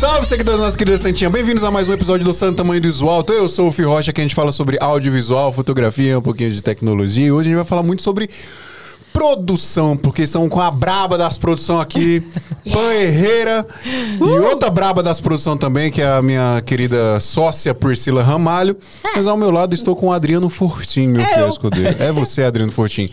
salve, seguidores da nossa querida Santinha. Bem-vindos a mais um episódio do Santo Tamanho do Visual. Eu sou o Fih Rocha, que a gente fala sobre audiovisual, fotografia, um pouquinho de tecnologia. Hoje a gente vai falar muito sobre produção, porque estão com a braba das produção aqui, Pan Herrera, e outra braba das produção também, que é a minha querida sócia Priscila Ramalho. Mas ao meu lado estou com o Adriano Fortin, meu escudeiro. É você, Adriano Fortin.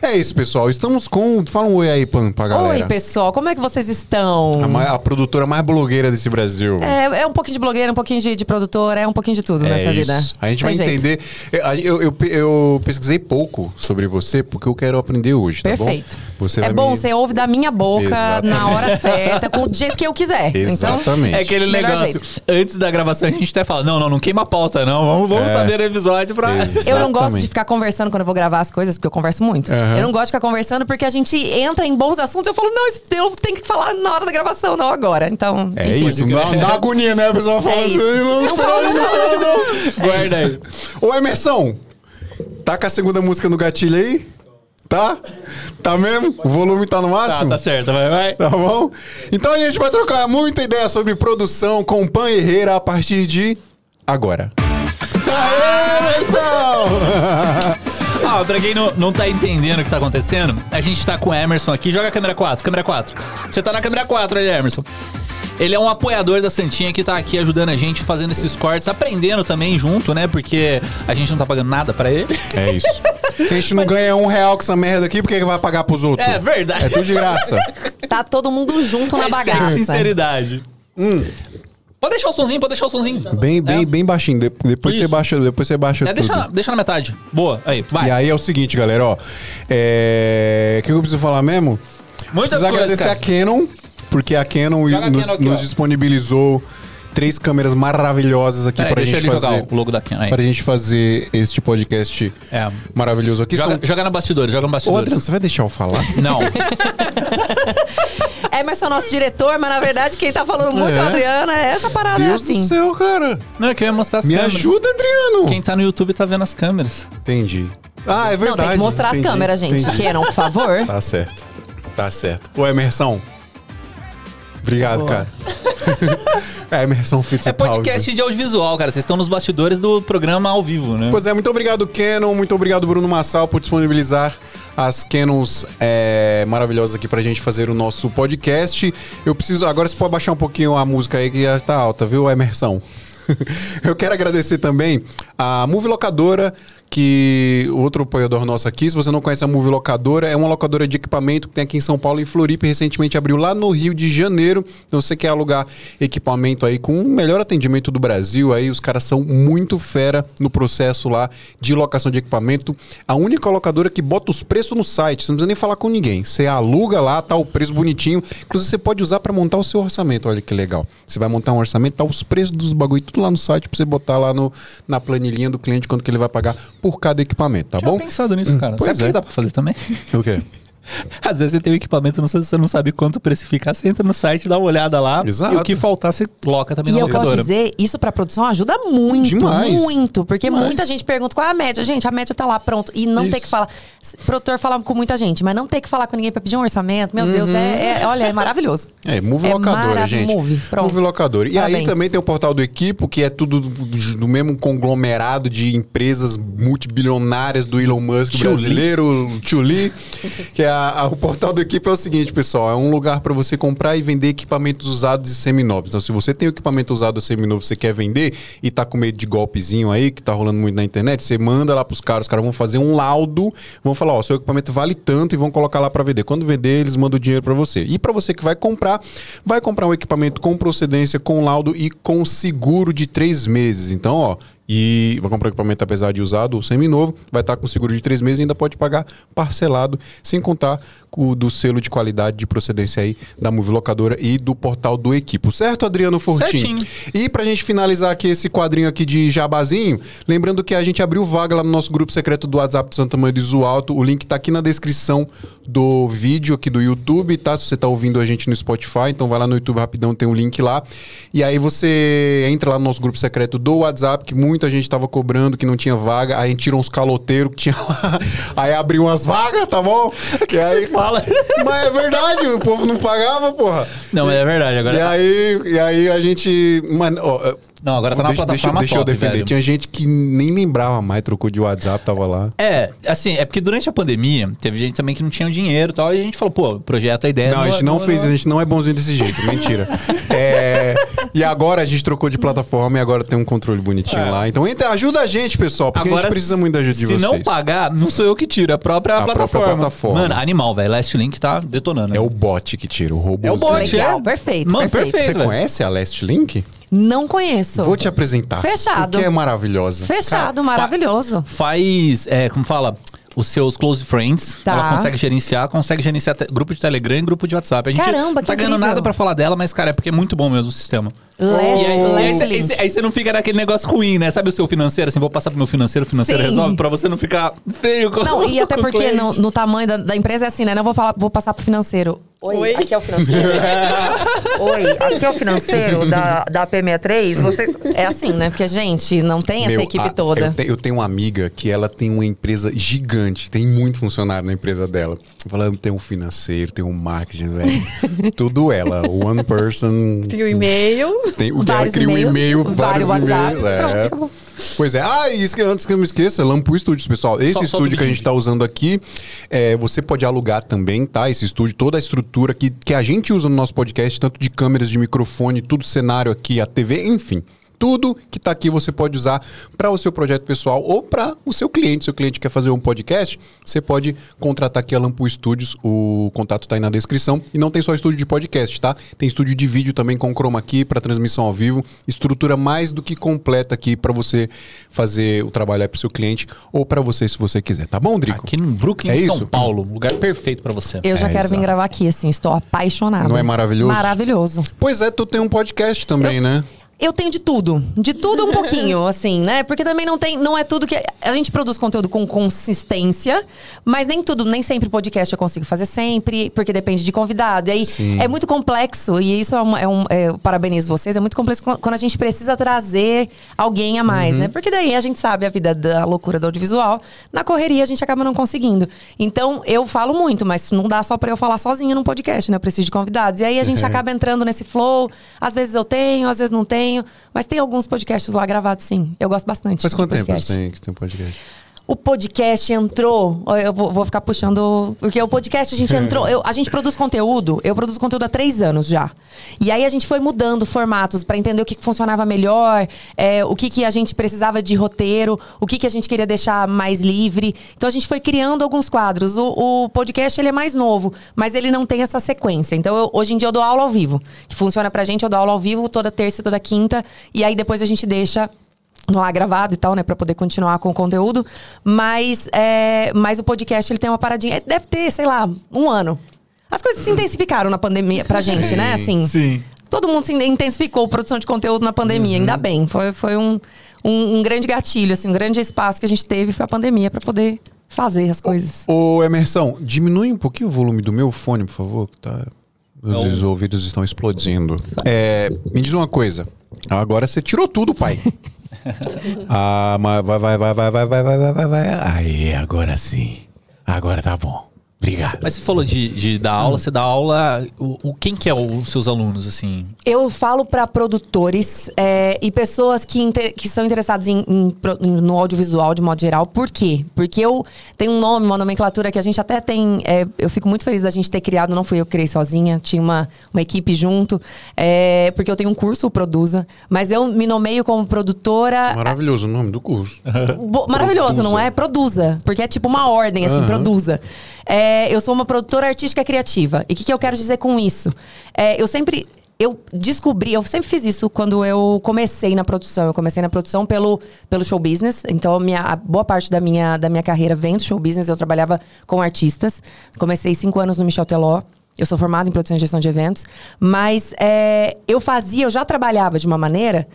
É isso, pessoal. Estamos com. Fala um oi aí, Pan, pra galera. Oi, pessoal, como é que vocês estão? A, ma- a produtora mais blogueira desse Brasil. É, é um pouquinho de blogueira, um pouquinho de, de produtora, é um pouquinho de tudo nessa É vida. isso. A gente vai Tem jeito. entender. Eu, eu, eu- eu pesquisei pouco sobre você, porque eu quero aprender hoje, tá Perfeito. bom? Você é vai bom, me- você ouve da minha boca Exatamente. na hora certa, com do jeito que eu quiser. Exatamente. Então, É aquele negócio. jeito. Antes da gravação, a gente até fala: não, não, não queima a pauta, não. Vamos, vamos É. saber o episódio pra. Exato. eu não gosto Exatamente. de ficar conversando quando eu vou gravar as coisas, porque eu converso muito. Aham. Eu não gosto de ficar conversando porque a gente entra em bons assuntos. Eu falo, não, isso eu tenho que falar na hora da gravação, não agora. Então, É enfim. isso, dá, dá agonia, né? A pessoa fala É assim, isso. não, Não fala, não fala, não. Guarda aí. Ô, Emerson, tá com a segunda música no gatilho aí? Tá? Tá mesmo? O volume tá no Tá, máximo? tá certo, vai, vai. Tá bom? Então a gente vai trocar muita ideia sobre produção com Pan Herrera a partir de agora. Aê, Emerson! Ah, pra quem não, não tá entendendo o que tá acontecendo, a gente tá com o Emerson aqui. Joga a câmera 4, câmera 4. Você tá na câmera 4 ali, Emerson. Ele é um apoiador da Santinha que tá aqui ajudando a gente, fazendo esses cortes, aprendendo também junto, né? Porque a gente não tá pagando nada pra ele. É isso. A gente não ganha um real com essa merda aqui, por que vai pagar pros outros? É verdade. É tudo de graça. Tá todo mundo junto na Hashtag bagaça. Sinceridade. Pode deixar o sonzinho, pode deixar o sonzinho. Bem, bem, É. bem baixinho. De- depois você Isso. baixa, depois você baixa É, tudo. deixa, na, deixa na metade. Boa, aí, vai. E aí é o seguinte, galera, ó. É... O que eu preciso falar mesmo? Muitas preciso agradecer cara. a Canon, porque a Canon Joga a nos, Canon aqui, nos disponibilizou três câmeras maravilhosas aqui Peraí, pra gente fazer. jogar o logo da Canon aí. Pra gente fazer este podcast É. maravilhoso aqui. Joga, São... joga na bastidores, joga Ô, na bastidores. Adriano, você vai deixar eu falar? Não. Emerson é nosso diretor, mas na verdade quem tá falando muito É. é a Adriana. É essa parada Deus é assim. do céu, cara. Não, é que eu ia mostrar as Me câmeras. ajuda, Adriano. Quem tá no YouTube tá vendo as câmeras. Entendi. Ah, é verdade. Não, tem que mostrar Entendi, as câmeras, gente. entendi. Queiram, por favor. Tá certo. Tá certo. Ô, Emerson. Obrigado, Boa. cara. é, Emerson É Fitzpatrick. podcast de audiovisual, cara. Vocês estão nos bastidores do programa ao vivo, né? Pois é, muito obrigado, Canon. Muito obrigado, Bruno Massal, por disponibilizar as Canons é, maravilhosas aqui pra gente fazer o nosso podcast. Eu preciso. Agora você pode baixar um pouquinho a música aí que já tá alta, viu, Emerson? Eu quero agradecer também a Move Locadora, que outro apoiador nosso aqui, se você não conhece a Move Locadora, é uma locadora de equipamento que tem aqui em São Paulo em Floripa, recentemente abriu lá no Rio de Janeiro. Então você quer alugar equipamento aí com o melhor atendimento do Brasil, aí os caras são muito fera no processo lá de locação de equipamento. A única locadora que bota os preços no site, você não precisa nem falar com ninguém. Você aluga lá, tá o preço bonitinho. Inclusive você pode usar para montar o seu orçamento, olha que legal. Você vai montar um orçamento, tá os preços dos bagulho tudo lá no site pra você botar lá no, na planilhinha do cliente quanto que ele vai pagar por cada equipamento, tá Já bom? pensado nisso, cara. pois Sabe o é. que dá pra fazer também? O quê? Às vezes você tem um equipamento, não sei se você não sabe quanto precificar, você entra no site, dá uma olhada lá. Exato. E o que faltar, você loca também E na eu posso locadora. dizer, isso pra produção ajuda muito, Demais. muito. Porque Demais. muita gente pergunta qual é a média. Gente, a média tá lá, pronto. E não ter Isso. que falar. O produtor fala com muita gente, mas não ter que falar com ninguém pra pedir um orçamento, meu Deus, é, é- olha, é maravilhoso. É, Move É Locadora, gente. Move, pronto. Move Locadora. E aí Parabéns. também tem o portal do Equipo, que é tudo do, mesmo conglomerado de empresas multibilionárias do Elon Musk Lee. brasileiro, o Lee, que é a- a- o portal do Equipo é o seguinte, pessoal, é um lugar para você comprar e vender equipamentos usados e seminovos. Então, se você tem o equipamento usado ou seminovo, você quer vender e tá com medo de golpezinho aí, que tá rolando muito na internet, você manda lá pros caras, os caras vão fazer um laudo, vão falar, ó, seu equipamento vale tanto e vão colocar lá para vender. Quando vender, eles mandam o dinheiro para você. E para você que vai comprar, vai comprar um equipamento com procedência, com laudo e com seguro de três meses. Então, ó, e vai comprar um equipamento apesar de usado ou seminovo, vai estar com seguro de três meses e ainda pode pagar parcelado, sem contar o do selo de qualidade de procedência aí da Move Locadora e do portal do Equipo. Certo, Adriano Fortin? Certinho. E pra gente finalizar aqui esse quadrinho aqui de jabazinho, lembrando que a gente abriu vaga lá no nosso grupo secreto do WhatsApp do Santo Tamanho do Iso Alto. O link tá aqui na descrição do vídeo aqui do YouTube, tá? Se você tá ouvindo a gente no Spotify, então vai lá no YouTube rapidão, tem o link lá. E aí você entra lá no nosso grupo secreto do WhatsApp, que muita gente tava cobrando que não tinha vaga, aí a gente tirou uns caloteiros que tinha lá, aí abriu umas vagas, tá bom? e aí, fala? Mas é verdade, o povo não pagava, porra. Não, mas é verdade. Agora, E aí, e aí a gente. Mano, ó, Não, agora tá na deixa, plataforma deixa, deixa eu top, defender. velho. Tinha gente que nem lembrava mais, trocou de WhatsApp, tava lá. É, assim, é porque durante a pandemia teve gente também que não tinha dinheiro e tal, e a gente falou, pô, projeto a ideia. Não, a gente não fez, a gente não é bonzinho desse jeito, mentira. É, e agora a gente trocou de plataforma e agora tem um controle bonitinho lá. Então entra, ajuda a gente, pessoal, porque a gente precisa muito da ajuda de se vocês. não pagar, não sou eu que tiro, é a própria, A própria plataforma. plataforma. Mano, animal, velho. Last Link tá detonando. É o bot que tira, o robô. É o bot, Legal, é. perfeito, Mano, perfeito. perfeito. Você velho. conhece a Last Link? Não conheço. Vou te apresentar. Fechado. Porque é maravilhosa. Fechado, Cara, maravilhoso. Faz, é, como fala? Os seus close friends. Tá. Ela consegue gerenciar, consegue gerenciar grupo de Telegram e grupo de WhatsApp. A gente Caramba, não que tá ganhando incrível. nada pra falar dela, mas, cara, é porque é muito bom mesmo o sistema. Last, E aí, aí, você não fica naquele negócio ruim, né? Sabe o seu financeiro? Assim, vou passar pro meu financeiro, o financeiro Sim. resolve pra você não ficar feio com Não, e até porque no, no tamanho da, da empresa é assim, né? Não vou falar, vou passar pro financeiro. Oi, Oi. aqui é o financeiro. Oi, aqui é o financeiro da, da P63. Vocês... É assim, né? Porque, gente, não tem essa Meu, equipe a- toda. Eu, te- eu tenho uma amiga que ela tem uma empresa gigante, tem muito funcionário na empresa dela. Fala, tem um financeiro, tem um marketing, velho. Tudo ela. One person. Tem o e-mail. Tem, o que ela Vários cria um e-mail, vários vários WhatsApp. Pronto, É. Pois é. Ah, e isso que antes que eu me esqueça, Lampu Studios, pessoal. Esse Só- só estúdio que a gente está usando aqui, é, você pode alugar também, tá? Esse estúdio, toda a estrutura que, que a gente usa no nosso podcast, tanto de câmeras, de microfone, tudo cenário aqui, a TV, enfim. Tudo que tá aqui você pode usar para o seu projeto pessoal ou para o seu cliente. Seu cliente quer fazer um podcast, você pode contratar aqui a Lampu Studios. O contato tá aí na descrição. E não tem só estúdio de podcast, tá? Tem estúdio de vídeo também com chroma key para transmissão ao vivo. Estrutura mais do que completa aqui para você fazer o trabalho aí pro seu cliente ou para você se você quiser. Tá bom, Drico? Aqui no Brooklyn, É São isso? Paulo. Lugar perfeito pra você. Eu já É, quero vir exato. gravar aqui, assim, estou apaixonada. Não é maravilhoso? Maravilhoso. Pois é, tu tem um podcast também, né? Eu tenho de tudo. De tudo um pouquinho, assim, né? Porque também não tem. Não é tudo que. A gente produz conteúdo com consistência, mas nem tudo, nem sempre podcast eu consigo fazer sempre, porque depende de convidado. E aí Sim. é muito complexo, e isso é um. É um é, eu parabenizo vocês, é muito complexo quan- quando a gente precisa trazer alguém a mais, né? Porque daí a gente sabe a vida da loucura do audiovisual. Na correria a gente acaba não conseguindo. Então, eu falo muito, mas não dá só pra eu falar sozinha num podcast, né? Eu preciso de convidados. E aí a gente acaba entrando nesse flow. Às vezes eu tenho, às vezes não tenho. Mas tem alguns podcasts lá gravados, sim. Eu gosto bastante. Faz quanto tempo você tem que tem um podcast? O podcast entrou. Eu vou, vou ficar puxando. Porque o podcast a gente entrou. eu- a gente produz conteúdo. Eu produzo conteúdo há três anos já. E aí a gente foi mudando formatos para entender o que, que funcionava melhor, é, o que, que a gente precisava de roteiro, o que, que a gente queria deixar mais livre. Então a gente foi criando alguns quadros. O, o podcast ele é mais novo, mas ele não tem essa sequência. Então eu- hoje em dia eu dou aula ao vivo. Que funciona pra gente, eu dou aula ao vivo toda terça e toda quinta. E aí depois a gente deixa lá gravado e tal, né, Pra poder continuar com o conteúdo. Mas, é, mas o podcast ele tem uma paradinha, deve ter, sei lá, um ano. As coisas se intensificaram na pandemia pra gente, né? Assim, Sim. todo mundo se intensificou a produção de conteúdo na pandemia, ainda bem. Foi, foi um, um, um grande gatilho, assim, um grande espaço que a gente teve foi a pandemia pra poder fazer as coisas. Ô, Emerson, diminui um pouquinho o volume do meu fone, por favor, que tá... Os ouvidos estão explodindo. É, me diz uma coisa. Agora você tirou tudo, pai. ah, mas vai, vai, vai, vai, vai, vai, vai, vai, vai. Aí, agora sim. Agora tá bom. Obrigado. Mas você falou de, de dar aula, você dá aula. O, o- quem que é os seus alunos, assim? Eu falo para produtores é, e pessoas que, inter- que são interessadas em, em no audiovisual de modo geral. Por quê? Porque eu tenho um nome, uma nomenclatura que a gente até tem. é, eu fico muito feliz da gente ter criado, não fui eu que criei sozinha, tinha uma, uma equipe junto. é, porque eu tenho um curso, o Produza, mas eu me nomeio como produtora. Maravilhoso o nome do curso. Bo- maravilhoso, Produza. não é? Produza. Porque é tipo uma ordem, assim, Aham. produza. É, eu sou uma produtora artística criativa. E o que, que eu quero dizer com isso? É, eu sempre. Eu descobri, eu sempre fiz isso quando eu comecei na produção. Eu comecei na produção pelo, pelo show business. Então, minha, boa parte da minha, da minha carreira vem do show business. Eu trabalhava com artistas. Comecei cinco anos no Michel Teló. Eu sou formada em produção e gestão de eventos. Mas é, eu fazia, eu já trabalhava de uma maneira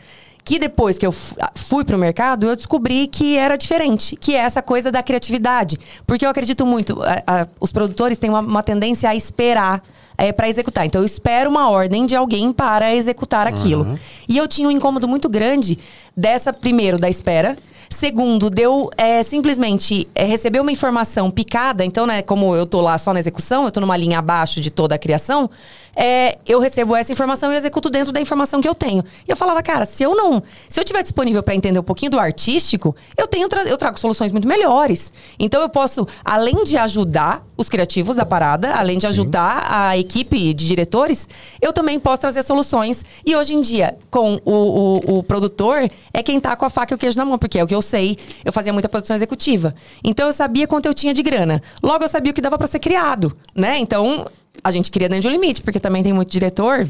Que depois que eu fu- fui pro mercado, eu descobri que era diferente, que é essa coisa da criatividade. Porque eu acredito muito, a- a- os produtores têm uma, uma tendência a esperar é, para executar. Então eu espero uma ordem de alguém para executar aquilo. E eu tinha um incômodo muito grande dessa, primeiro, da espera. Segundo, deu é, simplesmente é, receber uma informação picada. Então, né, como eu tô lá só na execução, eu tô numa linha abaixo de toda a criação, é, eu recebo essa informação e executo dentro da informação que eu tenho. E eu falava, cara, se eu não. Se eu tiver disponível para entender um pouquinho do artístico, eu tenho tra- eu trago soluções muito melhores. Então eu posso, além de ajudar os criativos da parada, além de ajudar a equipe de diretores, eu também posso trazer soluções. E hoje em dia, com o, o, o produtor, é quem tá com a faca e o queijo na mão, porque é o que eu sei. Eu fazia muita produção executiva. Então eu sabia quanto eu tinha de grana. Logo eu sabia o que dava para ser criado, né? Então a gente cria dentro de um limite, porque também tem muito diretor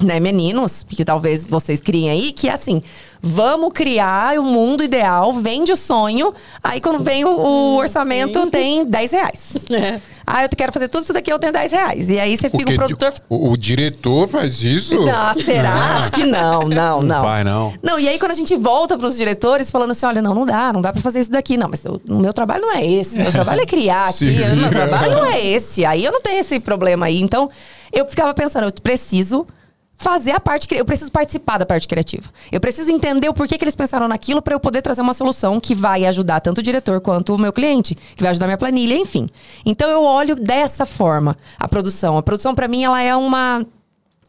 né, meninos, que talvez vocês criem aí, que é assim, vamos criar o mundo ideal, vende o sonho, aí quando vem o, o orçamento tem 10 reais. É. Ah, eu quero fazer tudo isso daqui, eu tenho 10 reais. E aí você fica o produtor... O, o diretor faz isso? Não, será? Acho que não, não, não. vai, não. Não, e aí quando a gente volta pros diretores falando assim, olha, não, não dá, não dá pra fazer isso daqui. Não, mas eu- o meu trabalho não é esse. Meu trabalho é criar aqui, meu trabalho não é esse. Aí eu não tenho esse problema aí. Então, eu ficava pensando, eu preciso fazer a parte, eu preciso participar da parte criativa. Eu preciso entender o porquê que eles pensaram naquilo para eu poder trazer uma solução que vai ajudar tanto o diretor quanto o meu cliente, que vai ajudar minha planilha, enfim. Então eu olho dessa forma a produção. A produção para mim ela é uma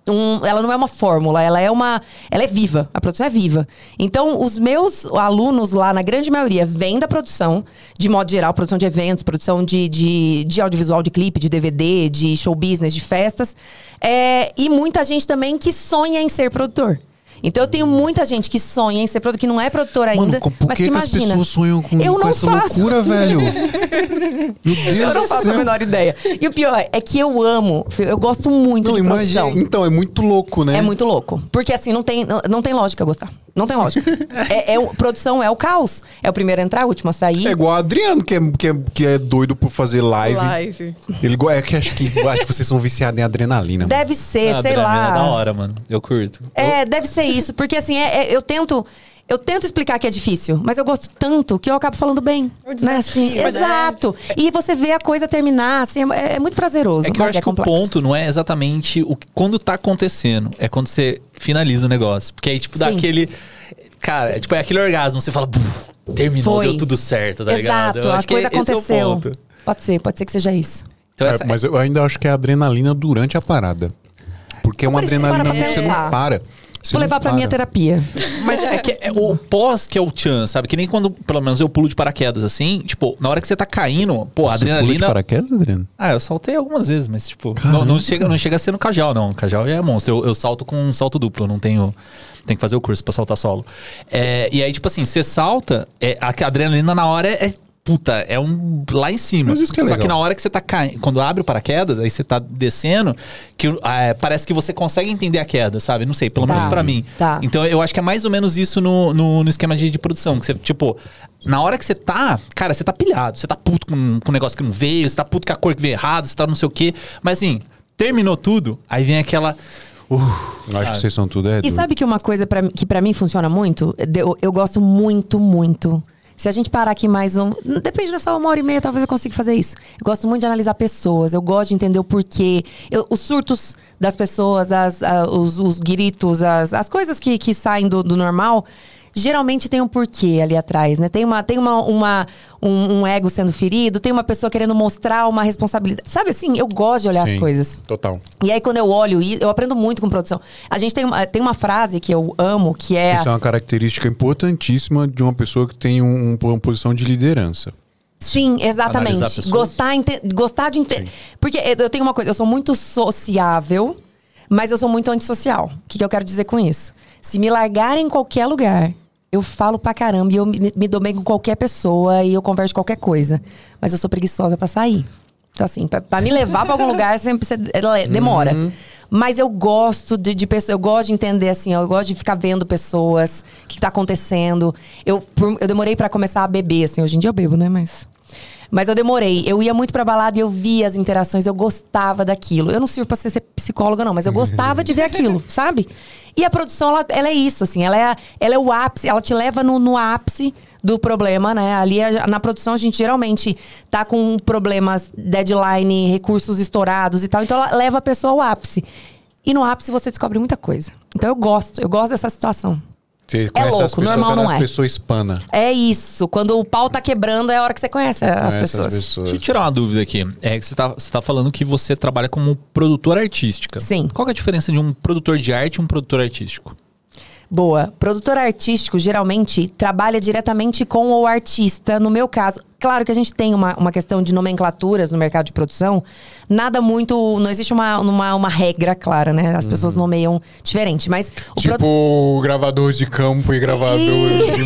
um- ela não é uma fórmula, ela é uma. Ela é viva. A produção é viva. Então, os meus alunos lá, na grande maioria, vêm da produção, de modo geral, produção de eventos, produção de, de, de audiovisual, de clipe, de DVD, de show business, de festas. É, e muita gente também que sonha em ser produtor. Então eu tenho muita gente que sonha em ser produtor, que não é produtor ainda, Mano, por mas que, que que as imagina. pessoas sonham com, eu com não essa faço. loucura, velho? Meu Deus Eu não faço céu. a menor ideia. E o pior é que eu amo, eu gosto muito Não, de imagina. produção. Então, é muito louco, né? É muito louco. Porque assim, não tem, não, não tem lógica gostar. Não tem lógica. é, é produção é o caos. É o primeiro a entrar, o último a sair. É igual o Adriano, que é, que é, que é doido por fazer live. Live. Ele é que acho que acho que vocês são viciados em adrenalina. mano. Deve ser, Ah, sei adrenalina lá. É da hora, mano. Eu curto. É, deve ser isso. Porque assim, é- é- eu tento. Eu tento explicar que é difícil, mas eu gosto tanto que eu acabo falando bem. O Né? Assim, né? exato. E você vê a coisa terminar, assim, é, é muito prazeroso. É que eu acho é que o complexo. ponto não é exatamente o que- quando tá acontecendo, é quando você finaliza o negócio. Porque aí, tipo, dá Sim. aquele. Cara, é, tipo, é aquele orgasmo, você fala, "Buf, terminou, Foi. deu tudo certo, tá ligado? Exato, a coisa é o aconteceu. pode ser, pode ser que seja isso. Então, Cara, essa- mas eu ainda acho que é adrenalina durante a parada. Porque é uma adrenalina que você não para. Você Vou levar pra para. minha terapia. Mas é que é o pós que é o chan, sabe? Que nem quando, pelo menos, eu pulo de paraquedas assim, tipo, na hora que você tá caindo, pô, a Você pula de adrenalina. paraquedas, Adriano? Ah, eu saltei algumas vezes, mas tipo, não, não chega, não chega a ser no cajal, não. O cajal já é monstro. Eu, eu salto com um salto duplo, não tenho. Tem que fazer o curso pra saltar solo. É, e aí, tipo assim, você salta, é, a adrenalina na hora é. é, Puta, é um. lá em cima. Mas isso que é Só legal. que na hora que você tá caindo. Quando abre o paraquedas, aí você tá descendo, que ah, parece que você consegue entender a queda, sabe? Não sei, pelo Tá. menos pra mim. Tá. Então eu acho que é mais ou menos isso no, no, no esquema de, de produção. Que você, tipo, na hora que você tá, cara, você tá pilhado, você tá puto com, com um negócio que não veio, você tá puto com a cor que veio errada, você tá não sei o quê. Mas assim, terminou tudo, aí vem aquela. Uh, Eu acho que vocês são tudo é E doido. sabe que uma coisa pra, que pra mim funciona muito? Eu, eu gosto muito, muito. Se a gente parar aqui mais um. Depende dessa uma hora e meia, talvez eu consiga fazer isso. Eu gosto muito de analisar pessoas, eu gosto de entender o porquê. Eu- os surtos das pessoas, as, a- os, os gritos, as, as coisas que, que saem do, do normal. Geralmente tem um porquê ali atrás, né? Tem, uma, tem uma, uma, um, um ego sendo ferido, tem uma pessoa querendo mostrar uma responsabilidade. Sabe assim, eu gosto de olhar Sim, as coisas. Total. E aí, quando eu olho, eu aprendo muito com produção. A gente tem, uma- tem uma frase que eu amo, que é. Isso é uma característica importantíssima de uma pessoa que tem um- uma posição de liderança. Sim, exatamente. Gostar, gostar de. inte- Porque eu tenho uma coisa, eu sou muito sociável, mas eu sou muito antissocial. O que, que eu quero dizer com isso? Se me largarem em qualquer lugar, eu falo pra caramba e eu me, me dou bem com qualquer pessoa e eu converso qualquer coisa. Mas eu sou preguiçosa pra sair. Então, assim, pra, pra me levar pra algum lugar, sempre você- é- demora. Mas eu gosto de, de pessoas, eu gosto de entender, assim, eu gosto de ficar vendo pessoas, o que, que tá acontecendo. Eu, eu demorei pra começar a beber, assim, hoje em dia eu bebo, né? Mas. Mas eu demorei. Eu ia muito pra balada e eu via as interações, eu gostava daquilo. Eu não sirvo pra ser ser psicóloga, não, mas eu gostava de ver aquilo, sabe? E a produção, ela, ela é isso, assim, ela é, ela é o ápice, ela te leva no, no ápice do problema, né? Ali na produção a gente geralmente tá com problemas, deadline, recursos estourados e tal, então ela leva a pessoa ao ápice. E no ápice você descobre muita coisa. Então eu gosto, eu gosto dessa situação. Você conhece as louco, pessoas normal quando não as é. pessoas espana. É isso. Quando o pau tá quebrando, é a hora que você conhece as Conhece pessoas. as pessoas. Deixa eu tirar uma dúvida aqui. É que você tá, você tá falando que você trabalha como produtora artística. Sim. Qual que é a diferença de um produtor de arte e um produtor artístico? Boa. Produtor artístico geralmente trabalha diretamente com o artista. No meu caso, claro que a gente tem uma, uma questão de nomenclaturas no mercado de produção. Nada muito. Não existe uma, uma, uma regra clara, né? As pessoas nomeiam diferente. Mas o Tipo produ- gravador de campo e gravador Ih. de...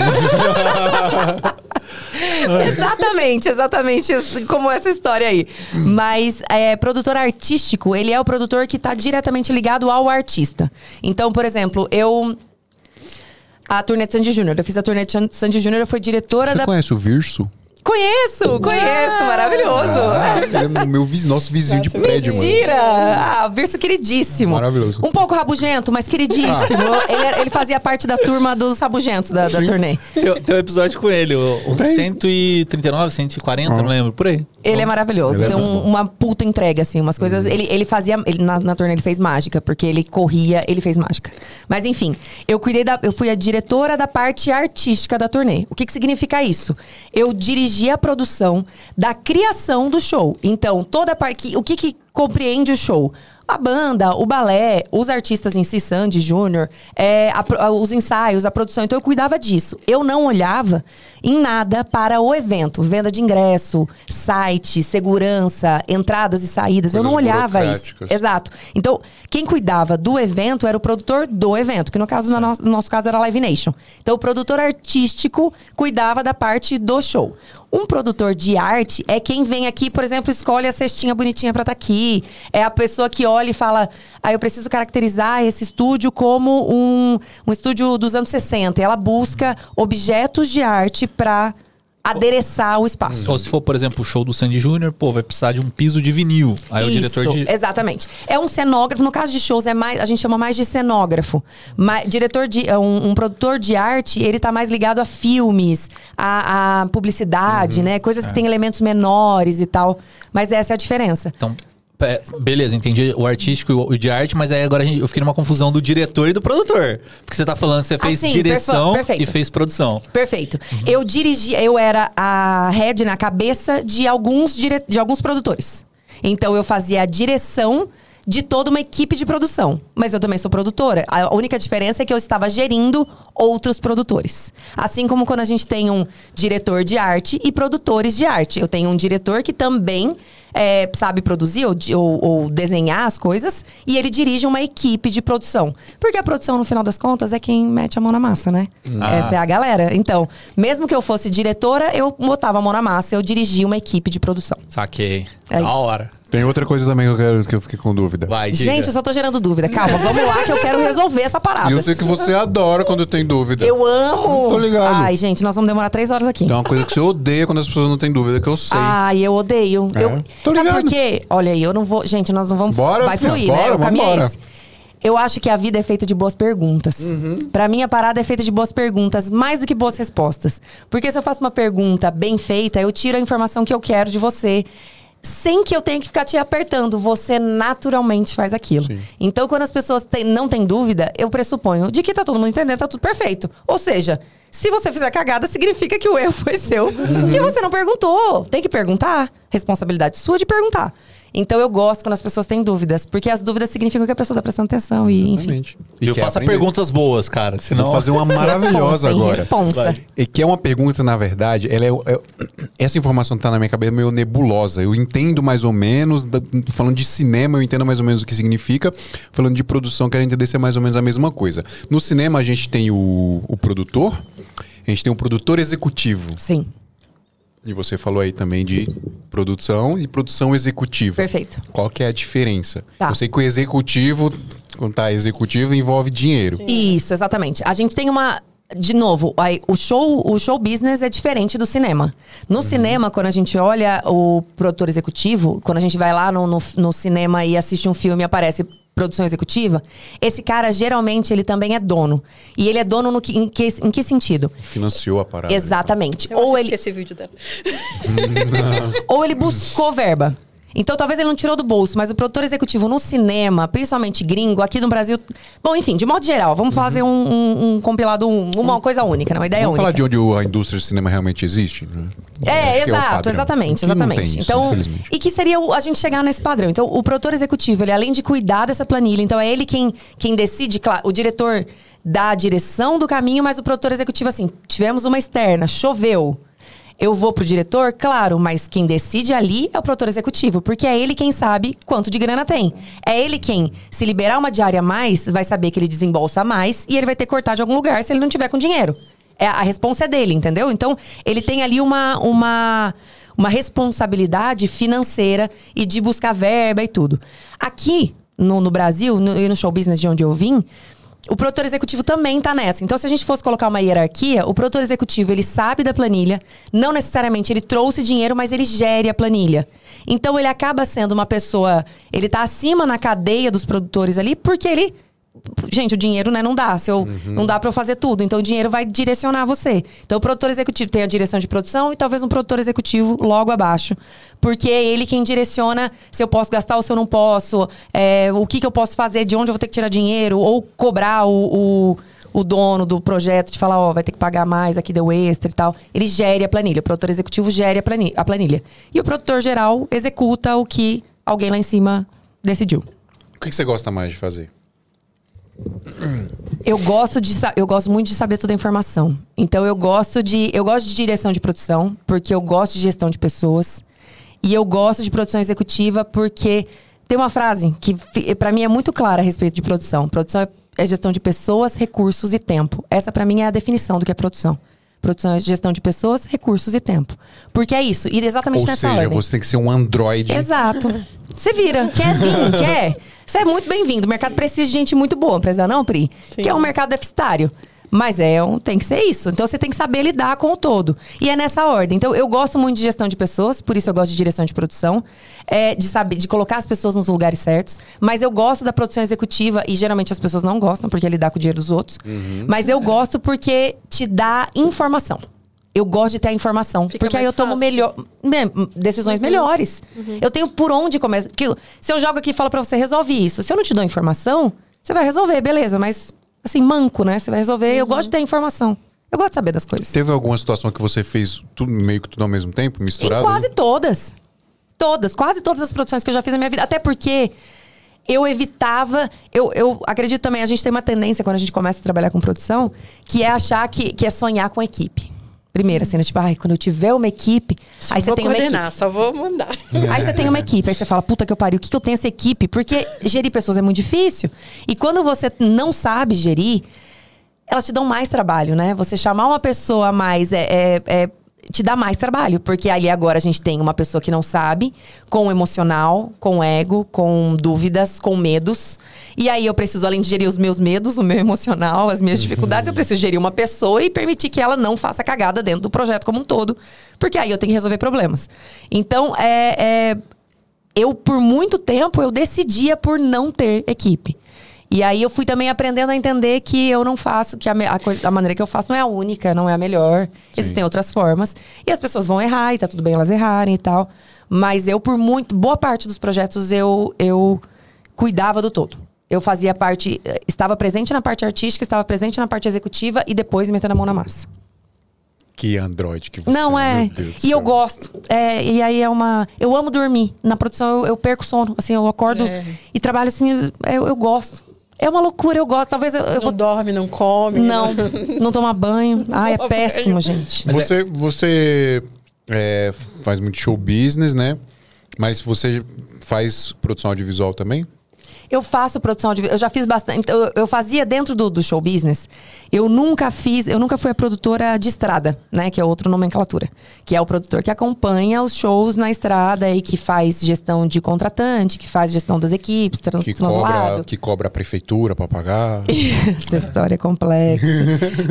exatamente, exatamente como essa história aí. Mas é, produtor artístico, ele é o produtor que está diretamente ligado ao artista. Então, por exemplo, eu. A turnê de Sandy Júnior. Eu fiz a turnê de San- Sandy Júnior, eu fui diretora Você da. conhece o Virso? Conheço, conheço, maravilhoso. Ah, é meu viz- nosso vizinho de prédio, mano. Mentira! Ah, verso queridíssimo. Maravilhoso. Um pouco rabugento, mas queridíssimo. Ele, era- ele fazia parte da turma dos rabugentos da, da turnê. Tem, tem um episódio com ele, o, o Tem. 139, 140, não lembro, por aí. Ele é maravilhoso. Ele é Tem um- uma puta entrega, assim, umas coisas. Ele, ele fazia. Ele, na, na turnê ele fez mágica, porque ele corria, ele fez mágica. Mas enfim, eu cuidei da. Eu fui a diretora da parte artística da turnê. O que, que significa isso? Eu dirigi a produção da criação do show. Então, toda a parte. O que, que compreende o show? A banda, o balé, os artistas em si, Sandy, Júnior, é, os ensaios, a produção. Então eu cuidava disso. Eu não olhava em nada para o evento. Venda de ingresso, site, segurança, entradas e saídas. eu não Coisas olhava isso. Exato. Então, quem cuidava do evento era o produtor do evento, que no caso, no nosso, no nosso caso, era a Live Nation. Então, o produtor artístico cuidava da parte do show. Um produtor de arte é quem vem aqui, por exemplo, escolhe a cestinha bonitinha pra estar aqui. É a pessoa que olha e fala: ah, eu preciso caracterizar esse estúdio como um, um estúdio dos anos 60. E ela busca objetos de arte pra adereçar o espaço. Ou se for, por exemplo, o show do Sandy Júnior, pô, vai precisar de um piso de vinil. Aí o diretor de. Exatamente. É um cenógrafo, no caso de shows, é mais, a gente chama mais de cenógrafo. Mas diretor de. é Um, um produtor de arte, ele tá mais ligado a filmes, a, a publicidade, Uhum. né? Coisas que têm elementos menores e tal. Mas essa é a diferença. Então, é, beleza, entendi o artístico e o de arte, mas aí agora gente- eu fiquei numa confusão do diretor e do produtor. Porque você tá falando que você fez sim, direção e fez produção. Perfeito. Eu dirigi, eu era a head na cabeça de alguns, dire, de alguns produtores. Então eu fazia a direção de toda uma equipe de produção. Mas eu também sou produtora. A única diferença é que eu estava gerindo outros produtores. Assim como quando a gente tem um diretor de arte e produtores de arte. Eu tenho um diretor que também é, sabe produzir ou, ou- ou desenhar as coisas e ele dirige uma equipe de produção. Porque a produção, no final das contas, é quem mete a mão na massa, né? Ah. Essa é a galera. Então, mesmo que eu fosse diretora, eu botava a mão na massa, eu dirigia uma equipe de produção. Saquei. É da isso. hora. Tem outra coisa também que eu, quero, que eu fiquei com dúvida. Vai, diga. Gente, eu só tô gerando dúvida. Calma, vamos lá que eu quero resolver essa parada. E eu sei que você adora quando tem dúvida. Eu amo. Tô ligado. Ai, gente, nós vamos demorar três horas aqui. É uma coisa que você odeia quando as pessoas não têm dúvida, que eu sei. Ai, eu odeio. É? Eu, Tô sabe ligado. por quê? Olha aí, eu não vou. Gente, nós não vamos. Bora, vai filha, fluir, bora, né? O caminho é esse. Eu acho que a vida é feita de boas perguntas. Uhum. Pra mim, a parada é feita de boas perguntas, mais do que boas respostas. Porque se eu faço uma pergunta bem feita, eu tiro a informação que eu quero de você. Sem que eu tenha que ficar te apertando. Você naturalmente faz aquilo. Então, quando as pessoas têm- não têm dúvida, eu pressuponho de que tá todo mundo entendendo, tá tudo perfeito. Ou seja, se você fizer cagada, significa que o erro foi seu. Uhum. E você não perguntou. Tem que perguntar. Responsabilidade sua de perguntar. Então eu gosto quando as pessoas têm dúvidas, porque as dúvidas significam que a pessoa tá prestando atenção e, enfim. Exatamente. E eu faço aprender. perguntas boas, cara. Senão... Vou fazer uma maravilhosa Responsa, agora. Responsa. Vai. E que é uma pergunta, na verdade, ela é, é- essa informação que tá na minha cabeça é meio nebulosa. Eu entendo mais ou menos, da- falando de cinema, eu entendo mais ou menos o que significa. Falando de produção, quero entender se é mais ou menos a mesma coisa. No cinema, a gente tem o, o produtor, a gente tem o produtor executivo. Sim, E você falou aí também de produção e produção executiva. perfeito. Qual que é a diferença? Tá. Eu sei que o executivo, quando tá executivo, envolve dinheiro. Isso, exatamente. A gente tem uma. de novo, aí, o show, o show business é diferente do cinema. No cinema, quando a gente olha o produtor executivo, quando a gente vai lá no, no, no cinema e assiste um filme e aparece produção executiva, esse cara geralmente ele também é dono. E ele é dono no que, em, que, em que sentido? Financiou a parada. Exatamente. Eu Ou ele, esse vídeo dela. ou ele buscou verba. Então talvez ele não tirou do bolso, mas o produtor executivo no cinema, principalmente gringo, aqui no Brasil. Bom, enfim, de modo geral, vamos fazer um, um- um compilado, um- uma coisa única, né? uma ideia Vamos única. falar de onde a indústria do cinema realmente existe? né? É, Acho o exato, padrão. exatamente, exatamente. isso, então, e que seria a gente chegar nesse padrão. Então, o produtor executivo, ele além de cuidar dessa planilha, então é ele quem, quem decide, claro, o diretor dá a direção do caminho, mas o produtor executivo assim, tivemos uma externa, choveu. Eu vou pro diretor, claro, mas quem decide ali é o produtor executivo, porque é ele quem sabe quanto de grana tem. É ele quem, se liberar uma diária a mais, vai saber que ele desembolsa mais e ele vai ter que cortar de algum lugar se ele não tiver com dinheiro. É, a responsa é dele, entendeu? Então, ele tem ali uma, uma, uma responsabilidade financeira e de buscar verba e tudo. Aqui, no, no Brasil, no, e no show business de onde eu vim, o produtor executivo também tá nessa. Então, se a gente fosse colocar uma hierarquia, o produtor executivo, ele sabe da planilha, não necessariamente ele trouxe dinheiro, mas ele gere a planilha. Então, ele acaba sendo uma pessoa, ele tá acima na cadeia dos produtores ali, porque ele Gente, o dinheiro, né, não dá. Se eu, Não dá pra eu fazer tudo. Então, o dinheiro vai direcionar você. Então, o produtor executivo tem a direção de produção e talvez um produtor executivo logo abaixo. Porque é ele quem direciona se eu posso gastar ou se eu não posso. é, o que, que eu posso fazer, de onde eu vou ter que tirar dinheiro. Ou cobrar o, o, o dono do projeto de falar, ó, vai ter que pagar mais, aqui deu extra e tal. Ele gere a planilha. O produtor executivo gere a planilha. A planilha. E o produtor geral executa o que alguém lá em cima decidiu. O que que você gosta mais de fazer? Eu gosto de eu gosto muito de saber toda a informação. Então eu gosto de eu gosto de direção de produção porque eu gosto de gestão de pessoas e eu gosto de produção executiva porque tem uma frase que pra mim é muito clara a respeito de produção. Produção é, é gestão de pessoas, recursos e tempo. Essa pra mim é a definição do que é produção. Produção é gestão de pessoas, recursos e tempo. Porque é isso. E exatamente Ou nessa seja, ordem. você tem que ser um androide. Exato. Você vira. Quer vir? Quer? Você é muito bem-vindo. O mercado precisa de gente muito boa, não precisa não, Pri? Sim. Que é um mercado deficitário. Mas é um, tem que ser isso. Então você tem que saber lidar com o todo. E é nessa ordem. Então eu gosto muito de gestão de pessoas, por isso eu gosto de direção de produção, é, de saber, de colocar as pessoas nos lugares certos. Mas eu gosto da produção executiva e geralmente as pessoas não gostam porque é lidar com o dinheiro dos outros. Mas eu gosto porque te dá informação. Eu gosto de ter a informação. Fica porque aí eu tomo fácil. melhor, né, decisões melhores. Eu tenho por onde começar. Se eu jogo aqui e falo pra você, resolve isso. Se eu não te dou informação, você vai resolver, beleza. Mas, assim, manco, né? Você vai resolver. Eu gosto de ter informação. Eu gosto de saber das coisas. Teve alguma situação que você fez tudo, meio que tudo ao mesmo tempo, Em misturado? quase todas. Todas, quase todas as produções que eu já fiz na minha vida. Até porque eu evitava. Eu, eu acredito também, a gente tem uma tendência quando a gente começa a trabalhar com produção, que é achar que, que é sonhar com equipe. Primeiro, assim, né? tipo, ai, quando eu tiver uma equipe. aí você vou tem uma equipe. coordenar, só vou mandar. Aí você tem uma equipe, aí você fala, puta que eu pariu, o que, que eu tenho essa equipe? Porque gerir pessoas é muito difícil. E quando você não sabe gerir, elas te dão mais trabalho, né? Você chamar uma pessoa a mais é, é- é- te dá mais trabalho. Porque ali agora a gente tem uma pessoa que não sabe, com emocional, com ego, com dúvidas, com medos. E aí eu preciso, além de gerir os meus medos, o meu emocional, as minhas dificuldades, eu preciso gerir uma pessoa e permitir que ela não faça cagada dentro do projeto como um todo. Porque aí eu tenho que resolver problemas. Então, é- é eu por muito tempo eu decidia por não ter equipe. E aí eu fui também aprendendo a entender que eu não faço, que a, a coisa- a maneira que eu faço não é a única, não é a melhor. Existem outras formas. E as pessoas vão errar, e tá tudo bem elas errarem e tal. Mas eu, por muito, boa parte dos projetos, eu, eu cuidava do todo. Eu fazia parte, eh, estava presente na parte artística, estava presente na parte executiva e depois metendo a mão na massa. Que androide que você Não é. meu Deus do E céu. eu gosto. É, e aí é uma. Eu amo dormir. Na produção eu, eu perco sono. Assim, eu acordo É. e trabalho assim. Eu, eu gosto. É uma loucura, eu gosto. Talvez eu, eu Não vou. dorme, não come. Não, não tomar banho. Ai, é toma péssimo, gente. Mas Você, você é, faz muito show business, né? Mas você faz produção audiovisual também? Eu faço produção de. Eu já fiz bastante. Eu, eu fazia dentro do, do, show business. Eu nunca fiz. Eu nunca fui a produtora de estrada, né? Que é outra nomenclatura. Que é o produtor que acompanha os shows na estrada e que faz gestão de contratante, que faz gestão das equipes, que cobra, que cobra a prefeitura para pagar. Essa história é complexa.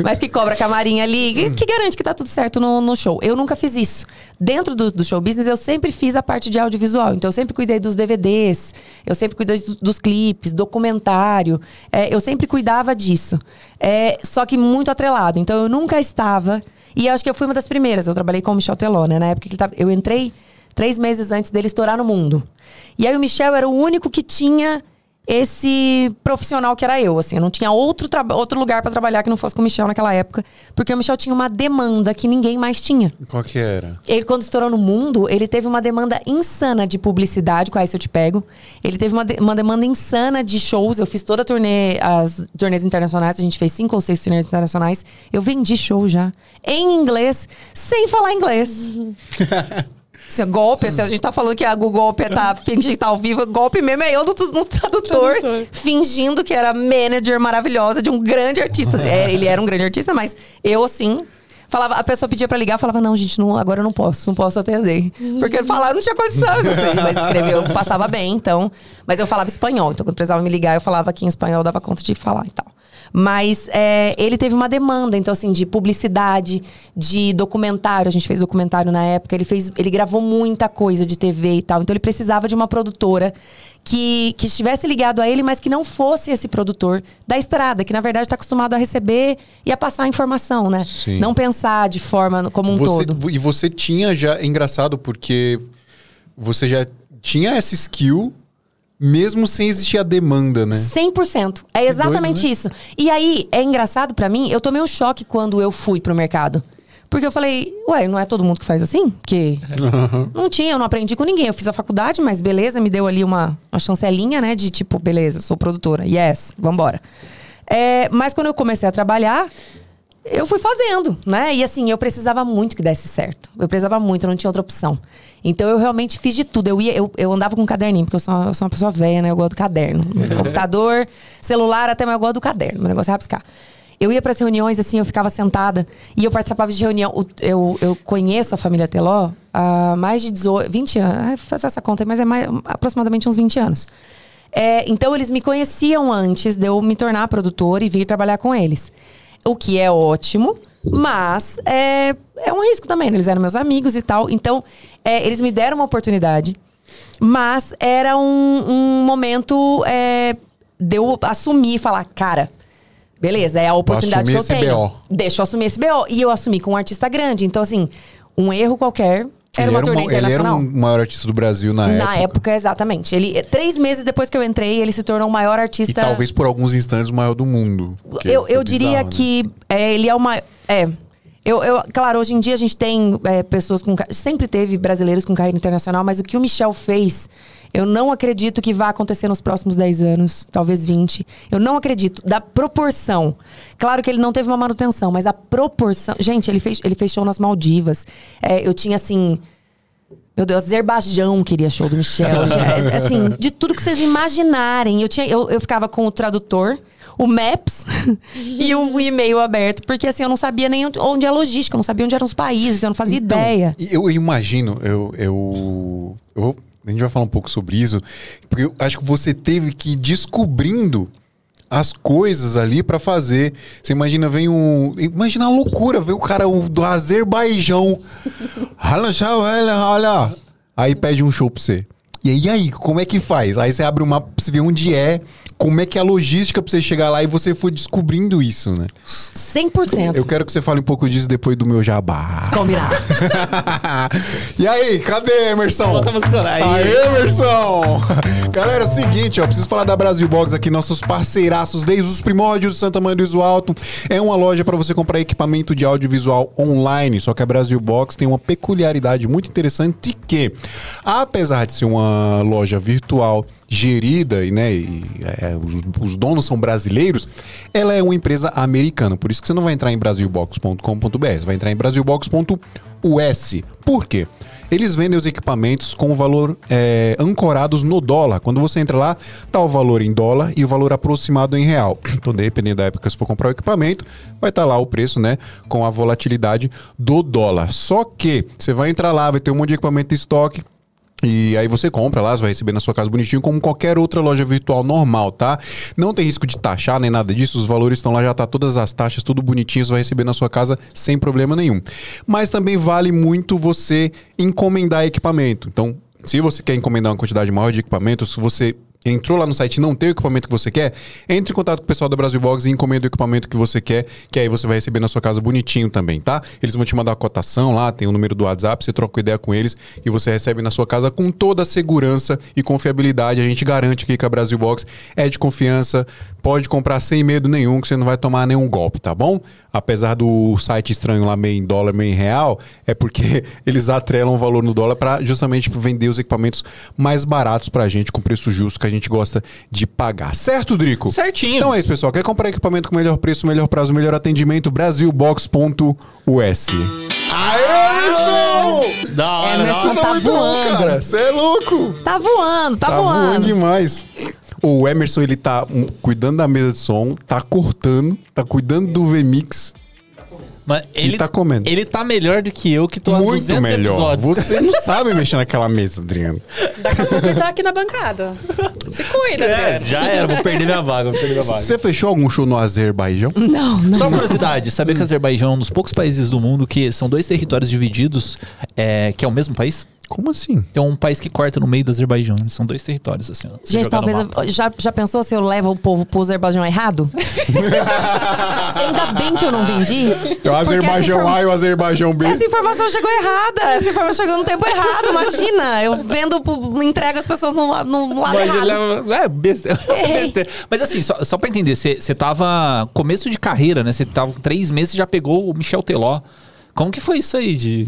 Mas que cobra a camarinha ali, que, que, garante que tá tudo certo no, no show. Eu nunca fiz isso. Dentro do, do show business, eu sempre fiz a parte de audiovisual. Então, eu sempre cuidei dos DVDs, eu sempre cuidei dos, dos clipes, documentário. É, eu sempre cuidava disso. É, só que muito atrelado. Então eu nunca estava. E acho que eu fui uma das primeiras. Eu trabalhei com o Michel Teló, né? Na época que tava, eu entrei três meses antes dele estourar no mundo. E aí o Michel era o único que tinha esse profissional que era eu, assim. Eu não tinha outro, outro lugar para trabalhar que não fosse com o Michel naquela época. Porque o Michel tinha uma demanda que ninguém mais tinha. Qual que era? Ele, quando estourou no mundo, ele teve uma demanda insana de publicidade, com a Isso Eu Te Pego. Ele teve uma, de, uma demanda insana de shows. Eu fiz toda a turnê, as turnês internacionais. A gente fez cinco ou seis turnês internacionais. Eu vendi show já. Em inglês, sem falar inglês. Assim, golpe, assim, a gente tá falando que a Google golpe tá fingindo que tá ao vivo. Golpe mesmo é eu no, no tradutor, tradutor, fingindo que era manager maravilhosa de um grande artista. É, ele era um grande artista, mas eu, assim, falava, a pessoa pedia pra ligar, eu falava, não, gente, não, agora eu não posso, não posso atender. Porque falava, não tinha condições, assim, mas escreveu, passava bem, então. Mas eu falava espanhol, então quando precisava me ligar, eu falava aqui em espanhol, dava conta de falar e tal. Mas é, ele teve uma demanda, então, assim, de publicidade, de documentário. A gente fez documentário na época. Ele, fez, ele gravou muita coisa de TV e tal. Então, ele precisava de uma produtora que, que estivesse ligado a ele, mas que não fosse esse produtor da estrada, que na verdade está acostumado a receber e a passar informação, né? Sim. Não pensar de forma como um você, todo. E você tinha já. É engraçado porque você já tinha essa skill mesmo sem existir a demanda, né? 100%. É exatamente Doido, né? isso. E aí, é engraçado para mim, eu tomei um choque quando eu fui pro mercado. Porque eu falei, ué, não é todo mundo que faz assim? Porque uhum. não tinha, eu não aprendi com ninguém. Eu fiz a faculdade, mas beleza, me deu ali uma, uma chancelinha, né? De tipo, beleza, sou produtora. Yes, vambora. É, mas quando eu comecei a trabalhar, eu fui fazendo, né? E assim, eu precisava muito que desse certo. Eu precisava muito, eu não tinha outra opção. Então eu realmente fiz de tudo. Eu ia, eu, eu andava com um caderninho, porque eu sou, uma, eu sou uma pessoa velha, né? Eu gosto do caderno. Computador, celular, até mais eu gosto do caderno. Meu negócio é rabiscar. Eu ia para as reuniões, assim, eu ficava sentada e eu participava de reunião. Eu, eu conheço a família Teló há mais de 18, 20 anos. Faz essa conta aí, mas é mais, aproximadamente uns 20 anos. É, então eles me conheciam antes de eu me tornar produtora e vir trabalhar com eles. O que é ótimo, mas é, é um risco também. Né? Eles eram meus amigos e tal. Então, é, eles me deram uma oportunidade. Mas era um, um momento é, de eu assumir e falar, cara, beleza, é a oportunidade que eu tenho. BO. Deixa eu assumir esse BO. E eu assumi com um artista grande. Então, assim, um erro qualquer era ele uma turnê uma, internacional. Ele era o maior artista do Brasil na, na época. Na época, exatamente. Ele, três meses depois que eu entrei, ele se tornou o maior artista. E talvez por alguns instantes o maior do mundo. Eu, eu diria né? que é, ele é o maior. É. Eu, eu, claro, hoje em dia a gente tem é, pessoas com. Sempre teve brasileiros com carreira internacional, mas o que o Michel fez, eu não acredito que vá acontecer nos próximos 10 anos, talvez 20. Eu não acredito. Da proporção. Claro que ele não teve uma manutenção, mas a proporção. Gente, ele fez, ele fez show nas Maldivas. É, eu tinha assim. Meu Deus, Azerbaijão queria show do Michel. Assim, de tudo que vocês imaginarem. Eu, tinha, eu, eu ficava com o tradutor o Maps e o e-mail aberto. Porque assim, eu não sabia nem onde é a logística, eu não sabia onde eram os países, eu não fazia então, ideia. Eu imagino, eu, eu, eu. A gente vai falar um pouco sobre isso, porque eu acho que você teve que ir descobrindo as coisas ali para fazer. Você imagina, vem um. Imagina a loucura, vem o cara do Azerbaijão. olha. Aí pede um show pra você. E aí, como é que faz? Aí você abre o mapa pra você ver onde é como é que é a logística pra você chegar lá e você foi descobrindo isso, né? 100%. Eu quero que você fale um pouco disso depois do meu jabá. Combinado. e aí, cadê Emerson? aí. Aê, Emerson! Galera, é o seguinte, ó, preciso falar da Brasil Box aqui, nossos parceiraços desde os primórdios de Santa Maria do Iso Alto. É uma loja para você comprar equipamento de audiovisual online, só que a Brasil Box tem uma peculiaridade muito interessante que, apesar de ser uma loja virtual gerida e, né, e, é, os, os, donos são brasileiros, ela é uma empresa americana. Por isso que você não vai entrar em brasilbox.com.br, vai entrar em brasilbox.us. Por quê? eles vendem os equipamentos com o valor é, ancorados no dólar. Quando você entra lá, tá o valor em dólar e o valor aproximado em real. Então, dependendo da época, se for comprar o equipamento, vai estar lá o preço, né? Com a volatilidade do dólar. Só que você vai entrar lá, vai ter um monte de equipamento em estoque. E aí você compra lá, você vai receber na sua casa bonitinho, como qualquer outra loja virtual normal, tá? Não tem risco de taxar nem nada disso, os valores estão lá, já tá todas as taxas, tudo bonitinho, você vai receber na sua casa sem problema nenhum. Mas também vale muito você encomendar equipamento. Então, se você quer encomendar uma quantidade maior de equipamentos, se você entrou lá no site e não tem o equipamento que você quer, entre em contato com o pessoal da Brasil Box e encomenda o equipamento que você quer, que aí você vai receber na sua casa bonitinho também, tá? Eles vão te mandar a cotação lá, tem o número do WhatsApp, você troca ideia com eles e você recebe na sua casa com toda a segurança e confiabilidade. A gente garante aqui que a Brasil Box é de confiança, pode comprar sem medo nenhum, que você não vai tomar nenhum golpe, tá bom? Apesar do site estranho lá meio em dólar, meio em real, é porque eles atrelam o valor no dólar para justamente vender os equipamentos mais baratos pra gente, com preço justo que a gente gosta de pagar. Certo, Drico? Certinho. Então é isso, pessoal. Quer comprar equipamento com melhor preço, melhor prazo, melhor atendimento? Brasilbox.us. Aê, Emerson! Da hora, Emerson da hora. tá muito bom, voando. cara. Você é louco. Tá voando, tá, Tá voando voando. demais. O Emerson, ele tá cuidando da mesa de som, tá cortando, tá cuidando do VMix. Mas ele tá comendo. Ele tá melhor do que eu, que tô há Muito 200 melhor. episódios. Você não sabe mexer naquela mesa, Adriano. Daqui a pouco ele tá aqui na bancada. Se cuida, É, já era, vou perder minha vaga, vou perder minha vaga. Você fechou algum show no Azerbaijão? Não, não. Só uma curiosidade, sabia que o Azerbaijão é um dos poucos países do mundo que são dois territórios divididos, é, que é o mesmo país? Como assim? Tem um país que corta no meio do Azerbaijão. Eles são dois territórios, assim. Gente, talvez. já, já pensou se eu levo o povo pro Azerbaijão errado? Ainda bem que eu não vendi. É o Azerbaijão A e o Azerbaijão B. Essa informação chegou errada. Essa informação chegou no tempo errado. Imagina. Eu vendo, entrego as pessoas no, no lado Mas errado. ele é, é besteira. Mas assim, só, só pra entender, você você tava começo de carreira, né? Você tava com três meses e já pegou o Michel Teló. Como que foi isso aí de...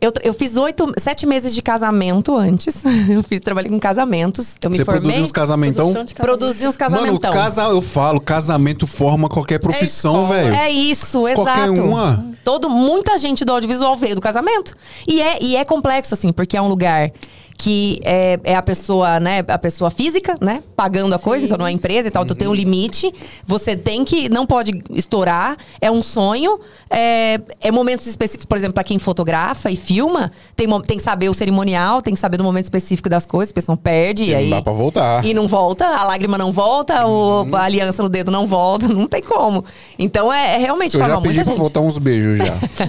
Eu, eu fiz oito, sete meses de casamento antes. Eu fiz, trabalhei com casamentos. Eu me Você formei. produziu uns casamentão? Produção de casamento. Produzi uns Mano, casamentão. casa, eu falo, casamento forma qualquer profissão, escola. velho. É isso, Qualquer exato. uma. Todo, muita gente do audiovisual veio do casamento. E é, e é complexo, assim, porque é um lugar que é, é a pessoa, né, a pessoa física, né, pagando a coisa, então não é empresa e tal, então tem um limite. Você tem que, não pode estourar, é um sonho, é, é momentos específicos, por exemplo, para quem fotografa e filma, tem, tem que saber o cerimonial, tem que saber do momento específico das coisas, porque senão perde. E não aí, dá pra voltar. E não volta, a lágrima não volta, o- a aliança no dedo não volta, não tem como. Então é, é realmente Eu já pedi pra gente. voltar uns beijos já.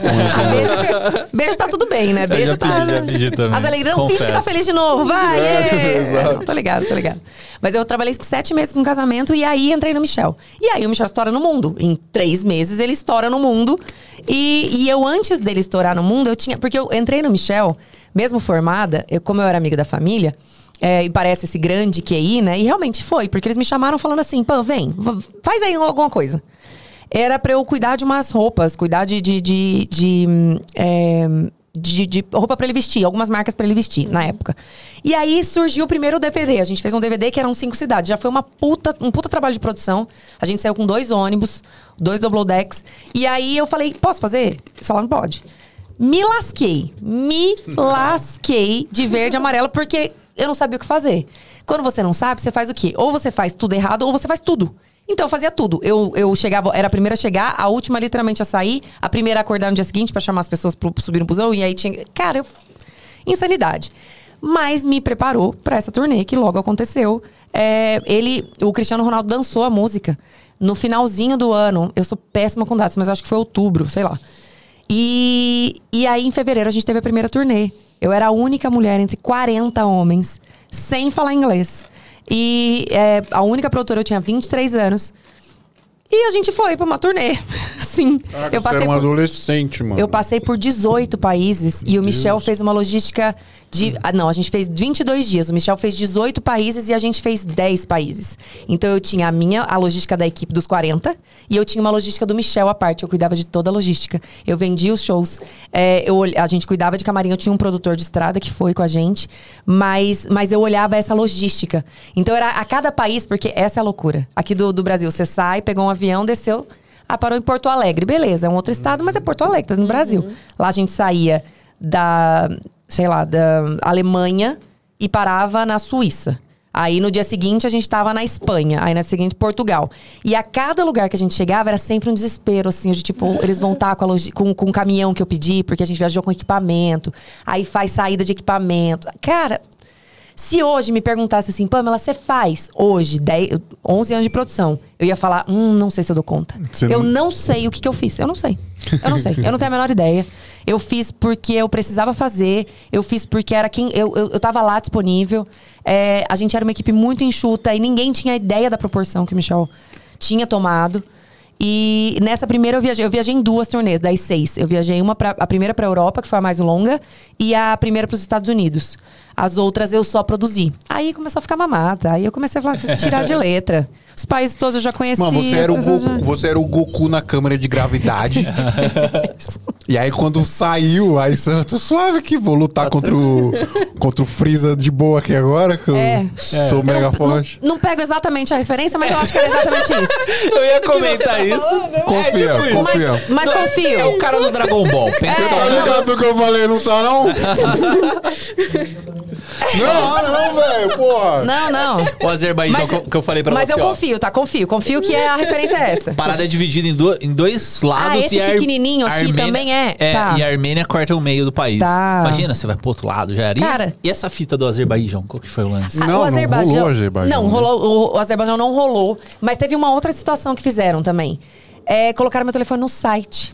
beijo, beijo tá tudo bem, né? Beijo já tá. pedi, já pedi também, As alegrias não finge que tá confesso. Feliz de novo, vai! É, é. Não, tô ligado, tô ligado. Mas eu trabalhei sete meses com casamento e aí entrei no Michel. E aí o Michel estoura no mundo. Em três meses ele estoura no mundo. E, e eu, antes dele estourar no mundo, eu tinha. Porque eu entrei no Michel, mesmo formada, eu, como eu era amiga da família. é, e parece esse grande QI, né? E realmente foi, porque eles me chamaram falando assim: pô, vem, faz aí alguma coisa era pra eu cuidar de umas roupas, cuidar de. de, de, de, hum, é, de- de roupa pra ele vestir, algumas marcas pra ele vestir na época. E aí surgiu o primeiro DVD. A gente fez um DVD que eram cinco cidades. Já foi uma puta, um puta trabalho de produção. A gente saiu com dois ônibus, dois double decks. E aí eu falei: posso fazer? Eles falaram: pode. Me lasquei. Me lasquei de verde e amarelo, porque eu não sabia o que fazer. Quando você não sabe, você faz o quê? Ou você faz tudo errado, ou você faz tudo. Então eu fazia tudo. Eu, eu chegava, era a primeira a chegar, a última literalmente a sair, a primeira a acordar no dia seguinte pra chamar as pessoas pro subir no busão, e aí tinha. Cara, eu. Insanidade. Mas me preparou pra essa turnê que logo aconteceu. É, ele, o Cristiano Ronaldo dançou a música no finalzinho do ano. Eu sou péssima com datas, mas acho que foi outubro, sei lá. E, e aí, em fevereiro, a gente teve a primeira turnê. Eu era a única mulher entre 40 homens, sem falar inglês. E é, a única produtora, eu tinha 23 anos. E a gente foi pra uma turnê. Sim. Caraca, eu você era passei um por, adolescente, mano. eu passei por 18 países e o Michel fez uma logística de. Ah, não, a gente fez 22 dias. O Michel fez 18 países e a gente fez 10 países. Então eu tinha a minha, a logística da equipe dos 40, e eu tinha uma logística do Michel à parte. Eu cuidava de toda a logística. Eu vendia os shows. é, eu, a gente cuidava de camarim. Eu tinha um produtor de estrada que foi com a gente, mas, mas eu olhava essa logística. Então era a cada país, porque essa é a loucura. Aqui do, do Brasil, você sai, pegou um avião, desceu. Ah, parou em Porto Alegre. Beleza, é um outro estado, mas é Porto Alegre, tá no Brasil. Lá a gente saía da, sei lá, da Alemanha e parava na Suíça. Aí no dia seguinte a gente tava na Espanha, aí na seguinte Portugal. E a cada lugar que a gente chegava era sempre um desespero, assim, de tipo, eles vão estar com, a logi- com, com o caminhão que eu pedi, porque a gente viajou com equipamento, aí faz saída de equipamento. Cara, se hoje me perguntasse assim, Pamela, você faz hoje 10, 11 anos de produção, eu ia falar, hum, não sei se eu dou conta. Você eu não- não sei o que, que eu fiz. Eu não sei. Eu não sei. Eu não tenho a menor ideia. Eu fiz porque eu precisava fazer. Eu fiz porque era quem. Eu, eu, eu tava lá disponível. É, a gente era uma equipe muito enxuta e ninguém tinha ideia da proporção que o Michel tinha tomado. E nessa primeira eu viajei, eu viajei em duas turnês, das seis. Eu viajei uma pra, a primeira para Europa, que foi a mais longa, e a primeira para os Estados Unidos. As outras eu só produzi. Aí começou a ficar mamata. Aí eu comecei a falar, tirar de letra. Os países todos eu já conhecia. Mano, você era, o pessoas já- Goku, você era o Goku na câmera de gravidade. e aí, quando saiu, aí você eu tô suave aqui, vou lutar contra o, contra o Freeza de boa aqui agora, que eu É. sou Eu mega não, forte. não, não pego exatamente a referência, mas eu acho que era exatamente isso. Eu ia que comentar tá isso. falando. Confia, tipo isso. confia. Mas, mas É confio. o cara do Dragon Ball. Pensa É. que é Tá ligado do que eu falei, não tá não? não, não, velho, porra. Não, não. o Azerbaijão Mas- que eu falei pra Mas você. eu ó. confio, tá? Confio. Confio que é, a referência é essa. Parada é dividida em, do- em dois lados. Ah, esse e Ar- pequenininho a aqui também é? É, Tá. e a Armênia corta o meio do país. Tá. Imagina, você vai pro outro lado, já era. Cara- E essa fita do Azerbaijão, qual que foi o lance? Ah, Não, não rolou o Azerbaijão, Não, rolou, o, o Azerbaijão não rolou. Mas teve uma outra situação que fizeram também. É, colocaram meu telefone no site.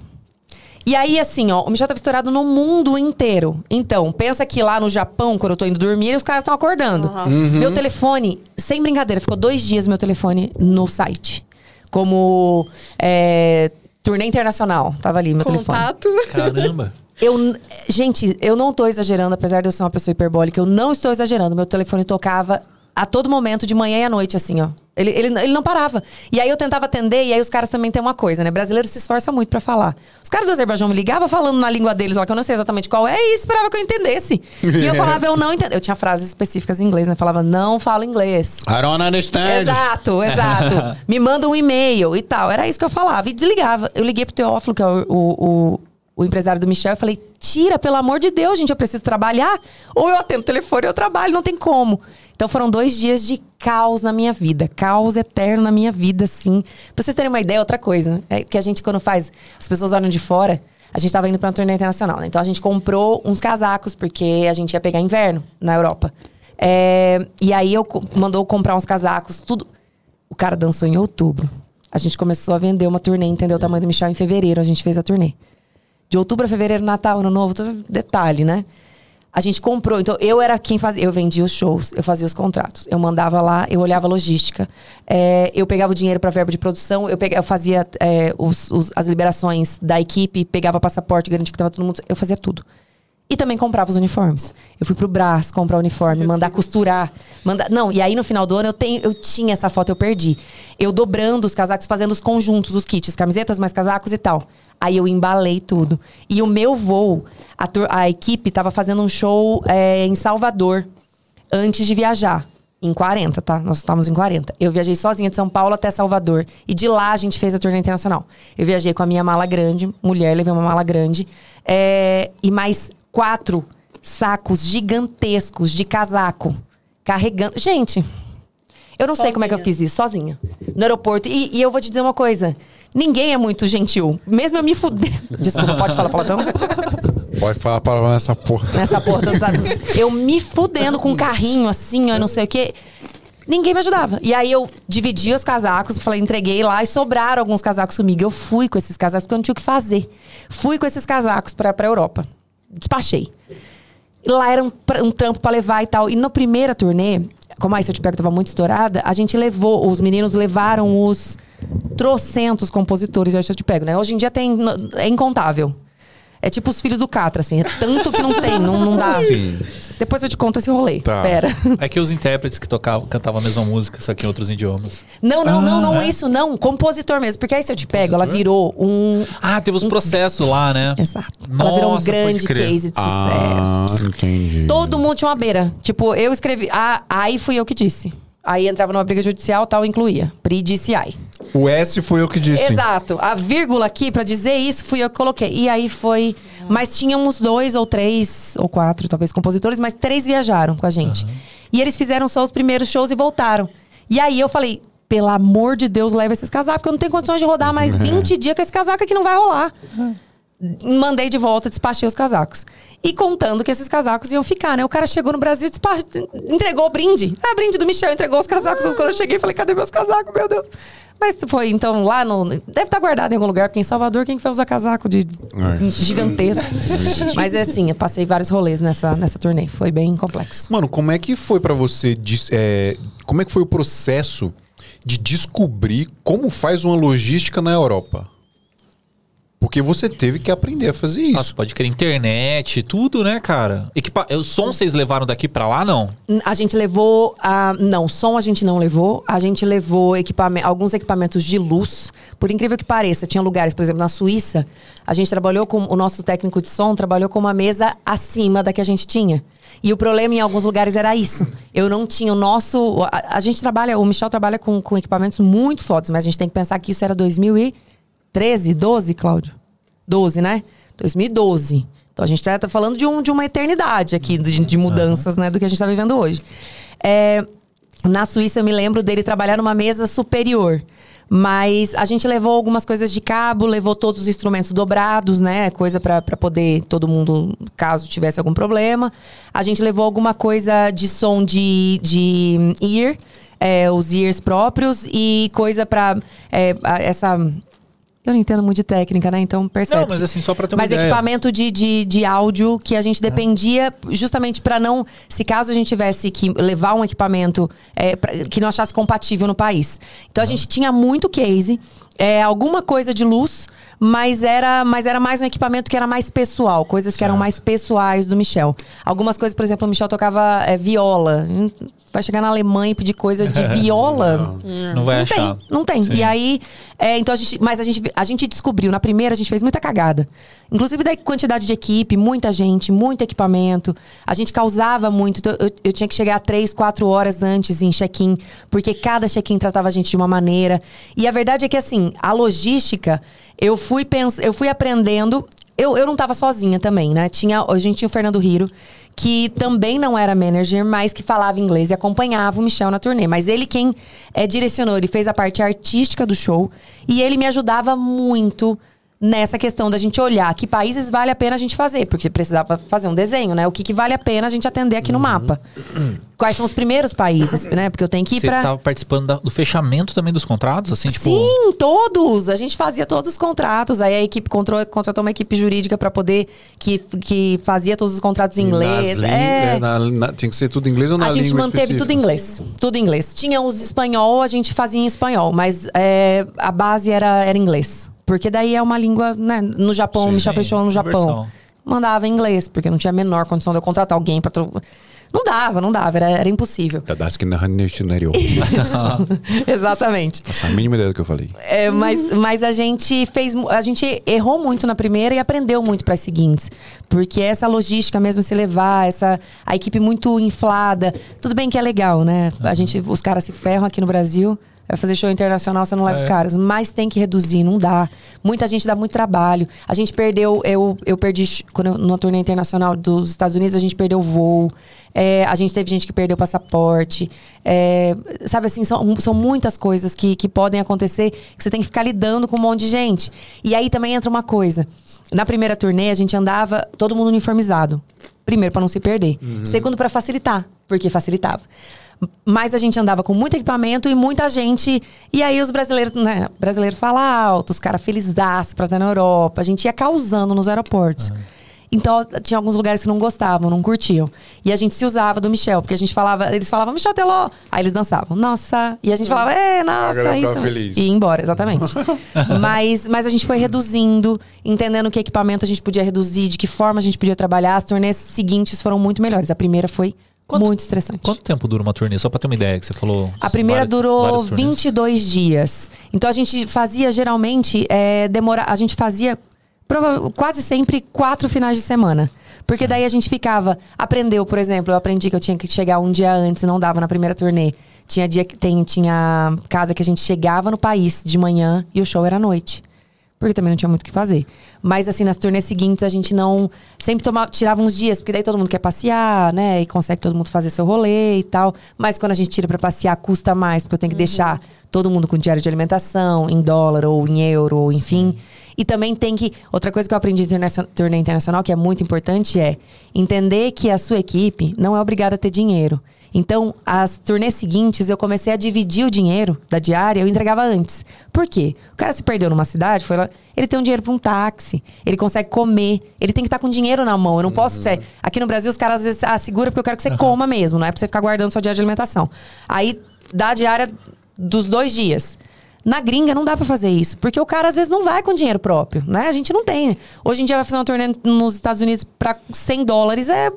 E aí, assim, ó, o Michel tava estourado no mundo inteiro. Então, pensa que lá no Japão, quando eu tô indo dormir, os caras estão acordando. Meu telefone, sem brincadeira, ficou dois dias meu telefone no site. Como é, turnê internacional. Tava ali meu telefone. Contato. Caramba. Eu, gente, eu não tô exagerando, apesar de eu ser uma pessoa hiperbólica, eu não estou exagerando. Meu telefone tocava a todo momento, de manhã e à noite, assim, ó. Ele, ele, ele não parava. E aí eu tentava atender, e aí os caras também têm uma coisa, né? Brasileiro se esforça muito pra falar. Os caras do Azerbaijão me ligavam falando na língua deles lá, que eu não sei exatamente qual é, e esperava que eu entendesse. E eu falava, eu não entendo. Eu tinha frases específicas em inglês, né? Eu falava, não falo inglês. I don't understand. Exato, exato. Me manda um e-mail e tal. Era isso que eu falava. E desligava. Eu liguei pro Teófilo, que é o, o, o, o empresário do Michel, e falei: tira, pelo amor de Deus, gente, eu preciso trabalhar. Ou eu atendo o telefone ou eu trabalho, não tem como. Então foram dois dias de caos na minha vida. Caos eterno na minha vida, assim. Pra vocês terem uma ideia, outra coisa, né? É que a gente, quando faz, as pessoas olham de fora. A gente tava indo pra uma turnê internacional, né? Então a gente comprou uns casacos, porque a gente ia pegar inverno na Europa. É, e aí eu mandou comprar uns casacos, tudo. O cara dançou em outubro. A gente começou a vender uma turnê, entendeu? O tamanho do Michel em fevereiro, a gente fez a turnê. De outubro a fevereiro, Natal, Ano Novo, detalhe, né? A gente comprou, então eu era quem fazia, eu vendia os shows, eu fazia os contratos, eu mandava lá, eu olhava a logística, é, eu pegava o dinheiro para verba de produção, eu, pegava, eu fazia é, os- os- as liberações da equipe, pegava passaporte, garantia que tava todo mundo, eu fazia tudo. E também comprava os uniformes. Eu fui pro Brás comprar uniforme, mandar costurar. Mandar... Não, e aí no final do ano eu, tenho, eu tinha essa foto, eu perdi. Eu dobrando os casacos, fazendo os conjuntos, os kits, camisetas mais casacos e tal. Aí eu embalei tudo. E o meu voo, a, a equipe tava fazendo um show é, em Salvador antes de viajar. Em 40, tá? Nós estávamos em 40. Eu viajei sozinha de São Paulo até Salvador. E de lá a gente fez a turnê internacional. Eu viajei com a minha mala grande, mulher, levei uma mala grande. é, e mais quatro sacos gigantescos de casaco. Carregando. Gente, eu não sei como é que eu Sozinha. fiz isso, sozinha. No aeroporto. E, e eu vou te dizer uma coisa. Ninguém é muito gentil. Mesmo eu me fuder. Desculpa, pode falar palavrão? Pode falar a palavra nessa porra. nessa porta. Tá? Eu me fudendo com um carrinho assim, ó, não sei o quê. Ninguém me ajudava. E aí eu dividi os casacos, falei, entreguei lá e sobraram alguns casacos comigo. Eu fui com esses casacos porque eu não tinha o que fazer. Fui com esses casacos pra, pra Europa. Despachei. Lá era um, um trampo pra levar e tal. E na primeira turnê, como a Te Pego tava muito estourada, a gente levou, os meninos levaram os trocentos compositores de Te Pego, né? Hoje em dia tem, é incontável. É tipo os filhos do Catra, assim. É tanto que não tem, não, não dá. Sim. Depois eu te conto esse rolê. Tá. Pera. É que os intérpretes que tocavam, cantavam a mesma música, só que em outros idiomas. Não, não, não, não é? isso, não. Compositor mesmo. Porque aí se eu te pego, ela virou um. Ah, teve os processos lá, né? Exato. ela virou um Nossa, grande case de sucesso. Ah, entendi. Todo mundo tinha uma beira. Tipo, eu escrevi. Ah, aí fui eu que disse. Aí entrava numa briga judicial, tal, incluía. Pri disse ai. O S foi eu que disse. Exato. A vírgula aqui, pra dizer isso, fui eu que coloquei. E aí foi. Mas tínhamos dois ou três, ou quatro, talvez, compositores, mas três viajaram com a gente. E eles fizeram só os primeiros shows e voltaram. E aí eu falei. Pelo amor de Deus, leva esses casacos, porque eu não tenho condições de rodar mais 20 dias com esse casaco aqui não vai rolar. Mandei de volta, despachei os casacos. E contando que esses casacos iam ficar, né? O cara chegou no Brasil, despa- entregou o brinde. Ah, brinde do Michel, entregou os casacos. Quando eu cheguei, falei, cadê meus casacos, meu Deus? Mas foi, então, lá no... Deve estar guardado em algum lugar, porque em Salvador, quem que vai usar casaco de É. gigantesco? Mas é assim, eu passei vários rolês nessa, nessa turnê. Foi bem complexo. Mano, como é que foi pra você. é, como é que foi o processo de descobrir como faz uma logística na Europa? Porque você teve que aprender a fazer isso. Nossa, pode crer internet, tudo, né, cara? Equipa... O som vocês levaram daqui pra lá, não? A gente levou. a não, som a gente não levou. A gente levou equipame- alguns equipamentos de luz. Por incrível que pareça, tinha lugares, por exemplo, na Suíça, a gente trabalhou com. O nosso técnico de som trabalhou com uma mesa acima da que a gente tinha. E o problema em alguns lugares era isso. Eu não tinha o nosso. A, a gente trabalha, o Michel trabalha com, com equipamentos muito fodas, mas a gente tem que pensar que isso era 2013, 12, Cláudio? 12, né? 2012. Então a gente tá tá falando de, um, de uma eternidade aqui, de, de mudanças, né, do que a gente tá vivendo hoje. É, na Suíça eu me lembro dele trabalhar numa mesa superior. Mas a gente levou algumas coisas de cabo, levou todos os instrumentos dobrados, né? Coisa pra poder todo mundo, caso tivesse algum problema. A gente levou alguma coisa de som de, de ear, é, os ears próprios, e coisa pra é, essa. Eu não entendo muito de técnica, né? Então percebe. Não, mas assim, só pra ter uma Mas ideia. equipamento de, de, de áudio que a gente dependia justamente para não. Se caso a gente tivesse que levar um equipamento é, pra- que não achasse compatível no país. Então a gente tinha muito case, é, alguma coisa de luz, mas era, mas era mais um equipamento que era mais pessoal, coisas que eram mais pessoais do Michel. Algumas coisas, por exemplo, o Michel tocava é, viola. Vai chegar na Alemanha e pedir coisa de viola. Não vai Não achar. tem, não tem. Sim. E aí, é, então a gente, mas a gente, a gente descobriu, na primeira a gente fez muita cagada. Inclusive da quantidade de equipe, muita gente, muito equipamento. A gente causava muito. Então, eu, eu tinha que chegar três, quatro horas antes em check-in, porque cada check-in tratava a gente de uma maneira. E a verdade é que, assim, a logística, eu fui, pens eu fui aprendendo. Eu, eu não estava sozinha também, né? Tinha, a gente tinha o Fernando Riro, que também não era manager, mas que falava inglês e acompanhava o Michel na turnê. Mas ele quem é, direcionou, ele fez a parte artística do show e ele me ajudava muito nessa questão da gente olhar que países vale a pena a gente fazer, porque precisava fazer um desenho, né? O que, que vale a pena a gente atender aqui no mapa. Quais são os primeiros países, né? Porque eu tenho que ir Vocês pra... estavam participando da- do fechamento também dos contratos, assim, tipo. Sim, todos. A gente fazia todos os contratos. Aí a equipe controu- contratou uma equipe jurídica para poder que, que fazia todos os contratos em inglês. lí- É. é, na- na- tinha que ser tudo em inglês ou na A língua gente manteve específica? tudo em inglês. Tudo em inglês. Tinha os espanhol, a gente fazia em espanhol, mas é, a base era, era inglês. Porque daí é uma língua, né? No Japão, Sim, o Michel sim, fechou no Japão. universal. Mandava em inglês, porque não tinha a menor condição de eu contratar alguém para. Não dava, não dava, era, era impossível. Neste cenário. Exatamente. Nossa, a mínima ideia do que eu falei. É, mas, mas a gente fez. A gente errou muito na primeira e aprendeu muito para as seguintes. Porque essa logística mesmo se levar, essa, a equipe muito inflada. Tudo bem que é legal, né? A gente, os caras se ferram aqui no Brasil. Vai fazer show internacional, você não leva É. os caras. Mas tem que reduzir, não dá. Muita gente dá muito trabalho. A gente perdeu, eu, eu perdi, quando eu, numa turnê internacional dos Estados Unidos, a gente perdeu voo. É, a gente teve gente que perdeu passaporte. É, sabe assim, são, são muitas coisas que, que podem acontecer que você tem que ficar lidando com um monte de gente. E aí também entra uma coisa. Na primeira turnê, a gente andava todo mundo uniformizado. Primeiro, para não se perder. Segundo, para facilitar, porque facilitava. Mas a gente andava com muito equipamento e muita gente. E aí os brasileiros, né? Brasileiro fala alto, os caras felizaço pra estar na Europa. A gente ia causando nos aeroportos. Então, tinha alguns lugares que não gostavam, não curtiam. E a gente se usava do Michel, porque a gente falava, eles falavam, Michel Teló. Aí eles dançavam, nossa. E a gente falava, é, nossa, isso. feliz. E ia embora, exatamente. mas, mas a gente foi reduzindo, entendendo que equipamento a gente podia reduzir, de que forma a gente podia trabalhar. As turnês seguintes foram muito melhores. A primeira foi Quanto- muito estressante. Quanto tempo dura uma turnê? Só pra ter uma ideia que você falou. A primeira várias- durou várias turnês. 22 dias. Então a gente fazia geralmente é, demora, a gente fazia prova- quase sempre quatro finais de semana. Porque daí a gente ficava, aprendeu, por exemplo, eu aprendi que eu tinha que chegar um dia antes, não dava na primeira turnê. Tinha dia que tem, tinha casa que a gente chegava no país de manhã e o show era à noite. Porque também não tinha muito o que fazer. Mas assim, nas turnês seguintes a gente não. Sempre tomava, tirava uns dias, porque daí todo mundo quer passear, né? E consegue todo mundo fazer seu rolê e tal. Mas quando a gente tira pra passear, custa mais, porque eu tenho que deixar todo mundo com diário de alimentação, em dólar ou em euro, ou enfim. E também tem que. Outra coisa que eu aprendi em turnê internacional, que é muito importante, é entender que a sua equipe não é obrigada a ter dinheiro. Então, as turnês seguintes, eu comecei a dividir o dinheiro da diária, eu entregava antes. Por quê? O cara se perdeu numa cidade, foi lá, ele tem um dinheiro para um táxi, ele consegue comer, ele tem que estar com dinheiro na mão. Eu não posso ser. Aqui no Brasil, os caras às vezes ah, segura porque eu quero que você coma mesmo, não é pra você ficar guardando sua diária de alimentação. Aí dá a diária dos dois dias. Na gringa não dá pra fazer isso, porque o cara às vezes não vai com dinheiro próprio, né? A gente não tem. Hoje em dia vai fazer uma turnê nos Estados Unidos pra 100 dólares é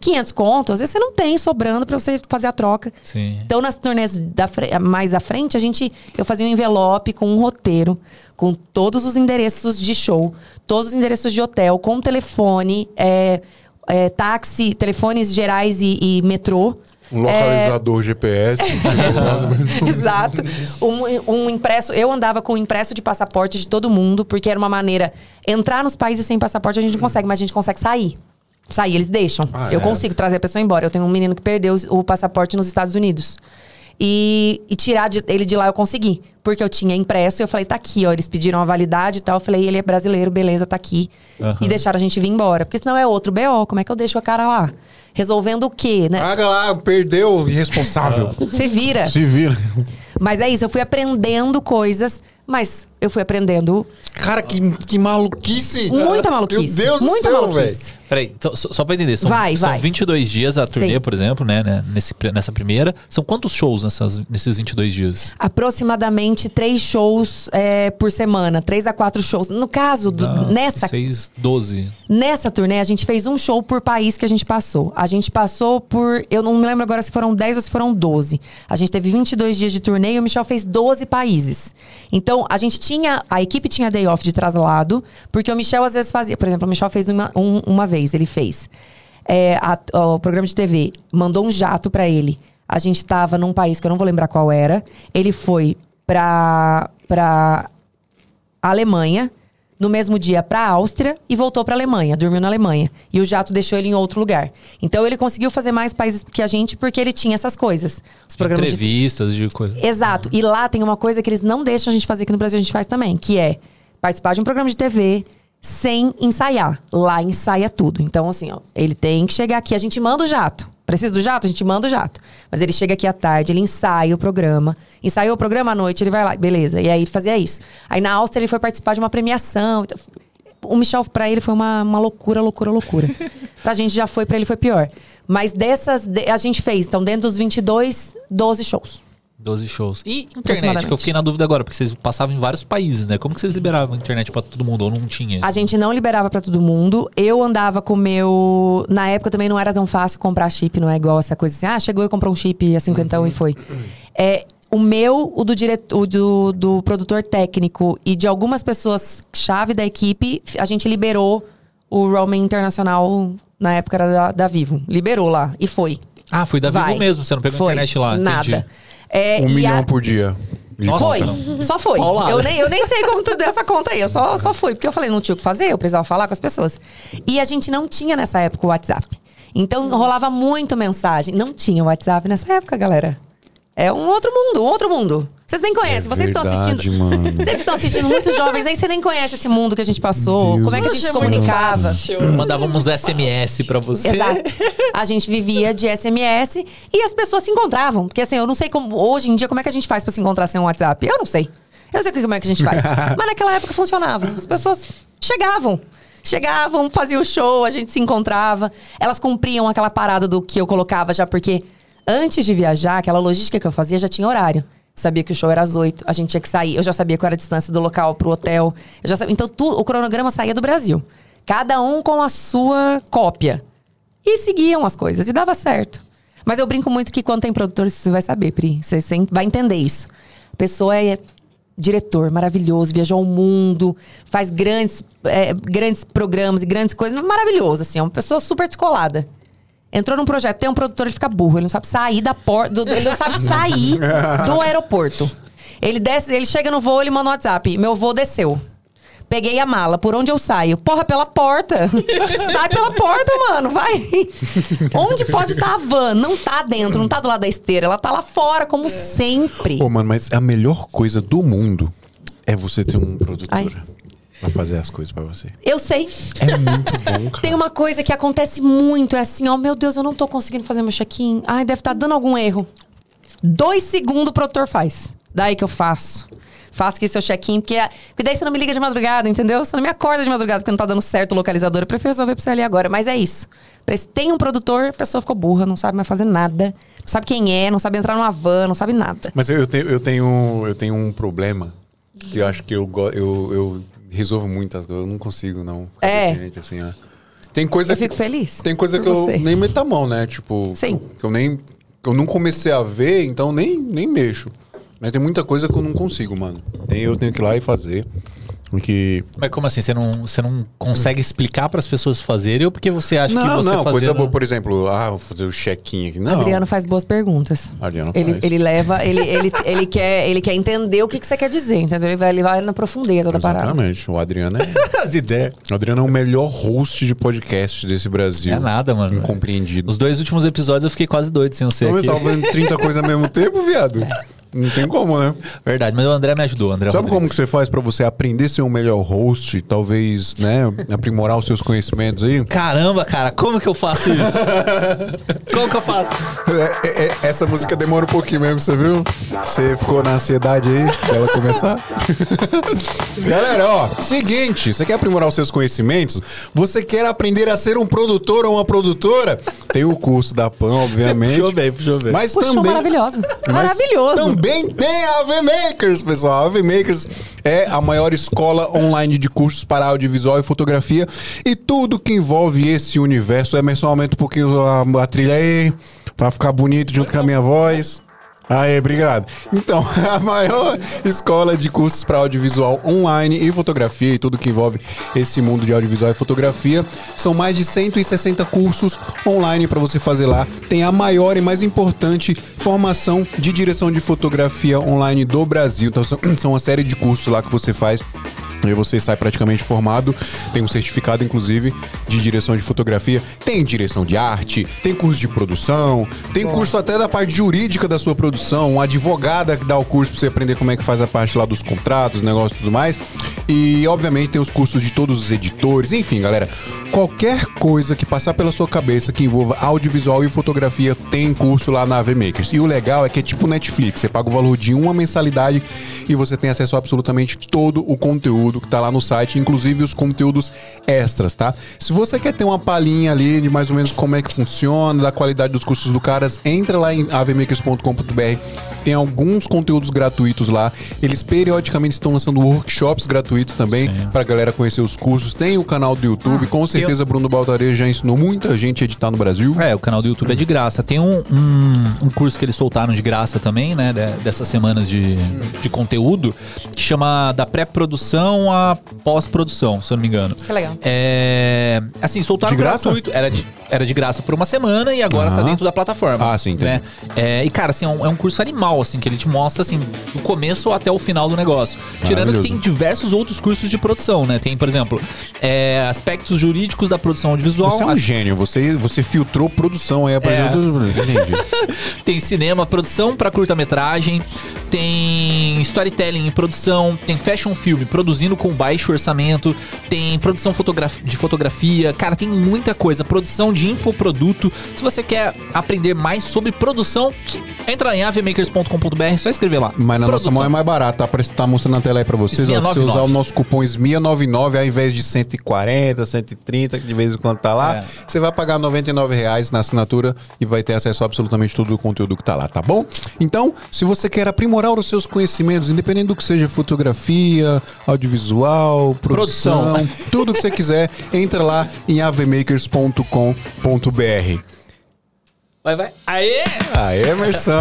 500 conto, às vezes você não tem sobrando pra você fazer a troca. Sim. Então nas turnês da mais à frente, a gente eu fazia um envelope com um roteiro com todos os endereços de show, todos os endereços de hotel, com telefone, é, é, táxi, telefones gerais e, e metrô. Um É, localizador GPS. Exato. Um, um impresso. Eu andava com o impresso de passaporte de todo mundo, porque era uma maneira. Entrar nos países sem passaporte a gente não consegue, mas a gente consegue sair. Sair, eles deixam. Ah, eu é? consigo trazer a pessoa embora. Eu tenho um menino que perdeu o passaporte nos Estados Unidos. E, e tirar de- ele de lá eu consegui. Porque eu tinha impresso e eu falei, tá aqui, ó. Eles pediram a validade e tal. Eu falei, ele é brasileiro, beleza, tá aqui. Aham. E deixaram a gente vir embora. Porque senão é outro BO. Como é que eu deixo a cara lá? Resolvendo o quê, né? Paga lá, perdeu, irresponsável. Você vira. Se vira. Mas é isso, eu fui aprendendo coisas, mas eu fui aprendendo Cara, que, que maluquice. muita maluquice. Meu Deus muita do céu, maluquice. velho. Peraí, então, só, só pra entender, são, Vai, são vai. 22 dias a turnê, Sim. por exemplo, né, né, nesse, nessa primeira. São quantos shows nessas, nesses 22 dias? Aproximadamente três shows é, por semana, três a quatro shows. No caso, do- Ah, nessa, 6, 12. nessa turnê, a gente fez um show por país que a gente passou. A gente passou por. Eu não me lembro agora se foram 10 ou se foram 12. A gente teve 22 dias de turnê e o Michel fez 12 países. Então, a gente tinha. A equipe tinha day off de traslado, porque o Michel às vezes fazia. Por exemplo, o Michel fez uma, um- uma vez, ele fez. É, a- o programa de TV mandou um jato pra ele. A gente tava num país que eu não vou lembrar qual era. Ele foi pra. pra Alemanha, no mesmo dia para a Áustria e voltou para a Alemanha, dormiu na Alemanha. E o jato deixou ele em outro lugar. Então ele conseguiu fazer mais países que a gente porque ele tinha essas coisas. Os programas de Entrevistas, de coisa. Exato. E lá tem uma coisa que eles não deixam a gente fazer aqui no Brasil, a gente faz também, que é participar de um programa de TV sem ensaiar. Lá ensaia tudo. Então, assim, ó, ele tem que chegar aqui, a gente manda o jato. Precisa do jato? A gente manda o jato. Mas ele chega aqui à tarde, ele ensaia o programa. Ensaiou o programa à noite, ele vai lá, beleza. E aí ele fazia isso. Aí na Áustria ele foi participar de uma premiação. Então, o Michel, pra ele, foi uma, uma loucura, loucura, loucura. pra gente já foi, pra ele foi pior. Mas dessas, de- a gente fez, então, dentro dos 22, 12 shows. 12 shows. E internet, que eu fiquei na dúvida agora, porque vocês passavam em vários países, né? Como que vocês liberavam a internet pra todo mundo? Ou não tinha? A gente não liberava pra todo mundo. Eu andava com o meu. Na época também não era tão fácil comprar chip, não é igual essa coisa assim. Ah, chegou e comprou um chip a cinquentão e foi. É, o meu, o do diretor, do, do produtor técnico e de algumas pessoas chave da equipe, a gente liberou o roaming internacional na época era da, da Vivo. Liberou lá e foi. Ah, foi da Vivo Vai. mesmo, você não pegou Foi. internet lá. Nada. É, Um e milhão a- por dia. Nossa. Foi. Só foi. Eu nem, eu nem sei como tu deu essa conta aí. Eu só, só fui. Porque eu falei, não tinha o que fazer, eu precisava falar com as pessoas. E a gente não tinha nessa época o WhatsApp. Então rolava muito mensagem. Não tinha WhatsApp nessa época, galera. É um outro mundo, um outro mundo. Vocês nem conhecem, vocês que estão assistindo. mano. Vocês que estão assistindo, muitos jovens aí, você nem conhece esse mundo que a gente passou. Deus como é que a gente se é muito comunicava. Mandávamos SMS pra você. Exato. A gente vivia de SMS e as pessoas se encontravam. Porque assim, eu não sei como. Hoje em dia, como é que a gente faz pra se encontrar sem um WhatsApp? Eu não sei. Eu sei como é que a gente faz. Mas naquela época funcionava. As pessoas chegavam. Chegavam, faziam o show, a gente se encontrava. Elas cumpriam aquela parada do que eu colocava já, porque antes de viajar, aquela logística que eu fazia já tinha horário. Sabia que o show era às oito, a gente tinha que sair. Eu já sabia qual era a distância do local pro hotel. Sabia. Então, tu- o cronograma saía do Brasil. Cada um com a sua cópia. E seguiam as coisas. E dava certo. Mas eu brinco muito que quando tem produtor, você vai saber, Pri. Você, você vai entender isso. A pessoa é diretor maravilhoso, viajou ao mundo, faz grandes, é, grandes programas e grandes coisas. Maravilhoso, assim. É uma pessoa super descolada. Entrou num projeto, tem um produtor, ele fica burro, ele não sabe sair da porta, do- ele não sabe sair do aeroporto. Ele desce, ele chega no voo, ele manda um WhatsApp. Meu voo desceu. Peguei a mala, por onde eu saio? Porra, pela porta. Sai pela porta, mano, vai. Onde pode estar a van? Não tá dentro, não tá do lado da esteira, ela tá lá fora, como sempre. Pô, mano, mas a melhor coisa do mundo é você ter um produtor Ai. Pra fazer as coisas pra você. Eu sei. É muito bom, cara. Tem uma coisa que acontece muito, é assim, ó, meu Deus, eu não tô conseguindo fazer meu check-in. Ai, deve estar dando algum erro. Dois segundos o produtor faz. Daí que eu faço. Faço aqui seu check-in, porque, porque daí você não me liga de madrugada, entendeu? Você não me acorda de madrugada porque não tá dando certo o localizador. Eu prefiro resolver pra você ali agora. Mas é isso. Tem um produtor, a pessoa ficou burra, não sabe mais fazer nada. Não sabe quem é, não sabe entrar numa van, não sabe nada. Mas eu, eu tenho, eu, tenho, eu tenho um problema que eu acho que eu, eu, eu resolvo muitas coisas. Eu não consigo, não. É. assim, ó. Tem coisa Eu que- fico feliz Tem coisa que eu você. nem meto a mão, né? Tipo, Sim. que eu nem. que eu não comecei a ver, então nem, nem mexo. Mas tem muita coisa que eu não consigo, mano. Tem, eu tenho que ir lá e fazer. Porque. Mas como assim? Você não, você não consegue explicar para as pessoas fazerem ou porque você acha que Não, você não, fazendo... coisa boa, por exemplo, ah, vou fazer o check-in aqui. Não. Adriano faz boas perguntas. Adriano ele, faz. ele leva, ele, ele, ele, quer, ele quer entender o que, que você quer dizer, entendeu? Ele vai, ele vai na profundeza da parada. Exatamente. O Adriano é. As ideias. o Adriano é o melhor host de podcast desse Brasil. É nada, mano. Incompreendido. Os dois últimos episódios eu fiquei quase doido sem você aqui. eu tava vendo 30 coisas ao mesmo tempo, viado. Não tem como, né? Verdade, mas o André me ajudou, André Sabe como Rodrigues. que você faz pra você aprender a ser um melhor host? Talvez, né, aprimorar os seus conhecimentos aí? Caramba, cara, como que eu faço isso? como que eu faço? É, é, é, essa música demora um pouquinho mesmo, você viu? Você ficou na ansiedade aí dela começar? Galera, ó, seguinte, você quer aprimorar os seus conhecimentos? Você quer aprender a ser um produtor ou uma produtora? Tem o curso da PAN, obviamente. puxou bem, puxou bem. Mas Puxou também maravilhosa. mas Maravilhoso. Também tem a AV Makers, pessoal. A AV Makers é a maior escola online de cursos para audiovisual e fotografia e tudo que envolve esse universo. Emerson, aumenta um pouquinho a, a trilha aí, pra ficar bonito junto com a minha voz. Aê, obrigado. Então, a maior escola de cursos para audiovisual online e fotografia e tudo que envolve esse mundo de audiovisual e fotografia. São mais de 160 cursos online para você fazer lá. Tem a maior e mais importante formação de direção de fotografia online do Brasil. Então, são uma série de cursos lá que você faz. Aí você sai praticamente formado, tem um certificado, inclusive, de direção de fotografia, tem direção de arte, tem curso de produção, tem curso até da parte jurídica da sua produção, uma advogada que dá o curso pra você aprender como é que faz a parte lá dos contratos, negócio e tudo mais. E, obviamente, tem os cursos de todos os editores, enfim, galera. Qualquer coisa que passar pela sua cabeça que envolva audiovisual e fotografia, tem curso lá na AV Makers. E o legal é que é tipo Netflix, você paga o valor de uma mensalidade e você tem acesso a absolutamente todo o conteúdo que tá lá no site, inclusive os conteúdos extras, tá? Se você quer ter uma palhinha ali de mais ou menos como é que funciona, da qualidade dos cursos do caras, entra lá em avmakers.com.br. Tem alguns conteúdos gratuitos lá. Eles periodicamente estão lançando workshops gratuitos também pra galera conhecer os cursos. Tem o canal do YouTube, com certeza Bruno Baltarejo já ensinou muita gente a editar no Brasil. É, o canal do YouTube é de graça. Tem um, um, um curso que eles soltaram de graça também, né? de- dessas semanas de, de conteúdo, que chama da pré-produção à pós-produção, se eu não me engano. Que legal. É. Assim, soltaram De graça? gratuito. Era de, era de graça por uma semana e agora tá Aham. dentro da plataforma. Ah, sim, entendi. né? É, e, cara, assim, é um, é um curso animal, assim, que ele te mostra, assim, do começo até o final do negócio. Tirando que tem diversos outros cursos de produção, né? Tem, por exemplo, é, aspectos jurídicos da produção audiovisual. Você é um as- gênio, você, você filtrou produção aí, apresentou. Entendi. Tem cinema, produção pra curta-metragem, tem storytelling em produção, tem fashion film produzindo com baixo orçamento, tem produção de fotografia, cara, tem muita coisa, produção de infoproduto. Se você quer aprender mais sobre produção, entra em avemakers.com.br, só escrever lá. Mas na nossa mão é mais barato, tá? Tá mostrando na tela aí pra vocês. ó, se você usar 99. o nosso cupom SMIA99 ao invés de 140, 130, que de vez em quando tá lá, É. você vai pagar 99 reais na assinatura e vai ter acesso a absolutamente todo o conteúdo que tá lá, tá bom? Então, se você quer aprimorar os seus conhecimentos, independente do que seja fotografia, audiovisual, produção, Produção. tudo que você quiser, entra lá em avemakers.com.br. Vai, vai. Aê! Aê, Emerson!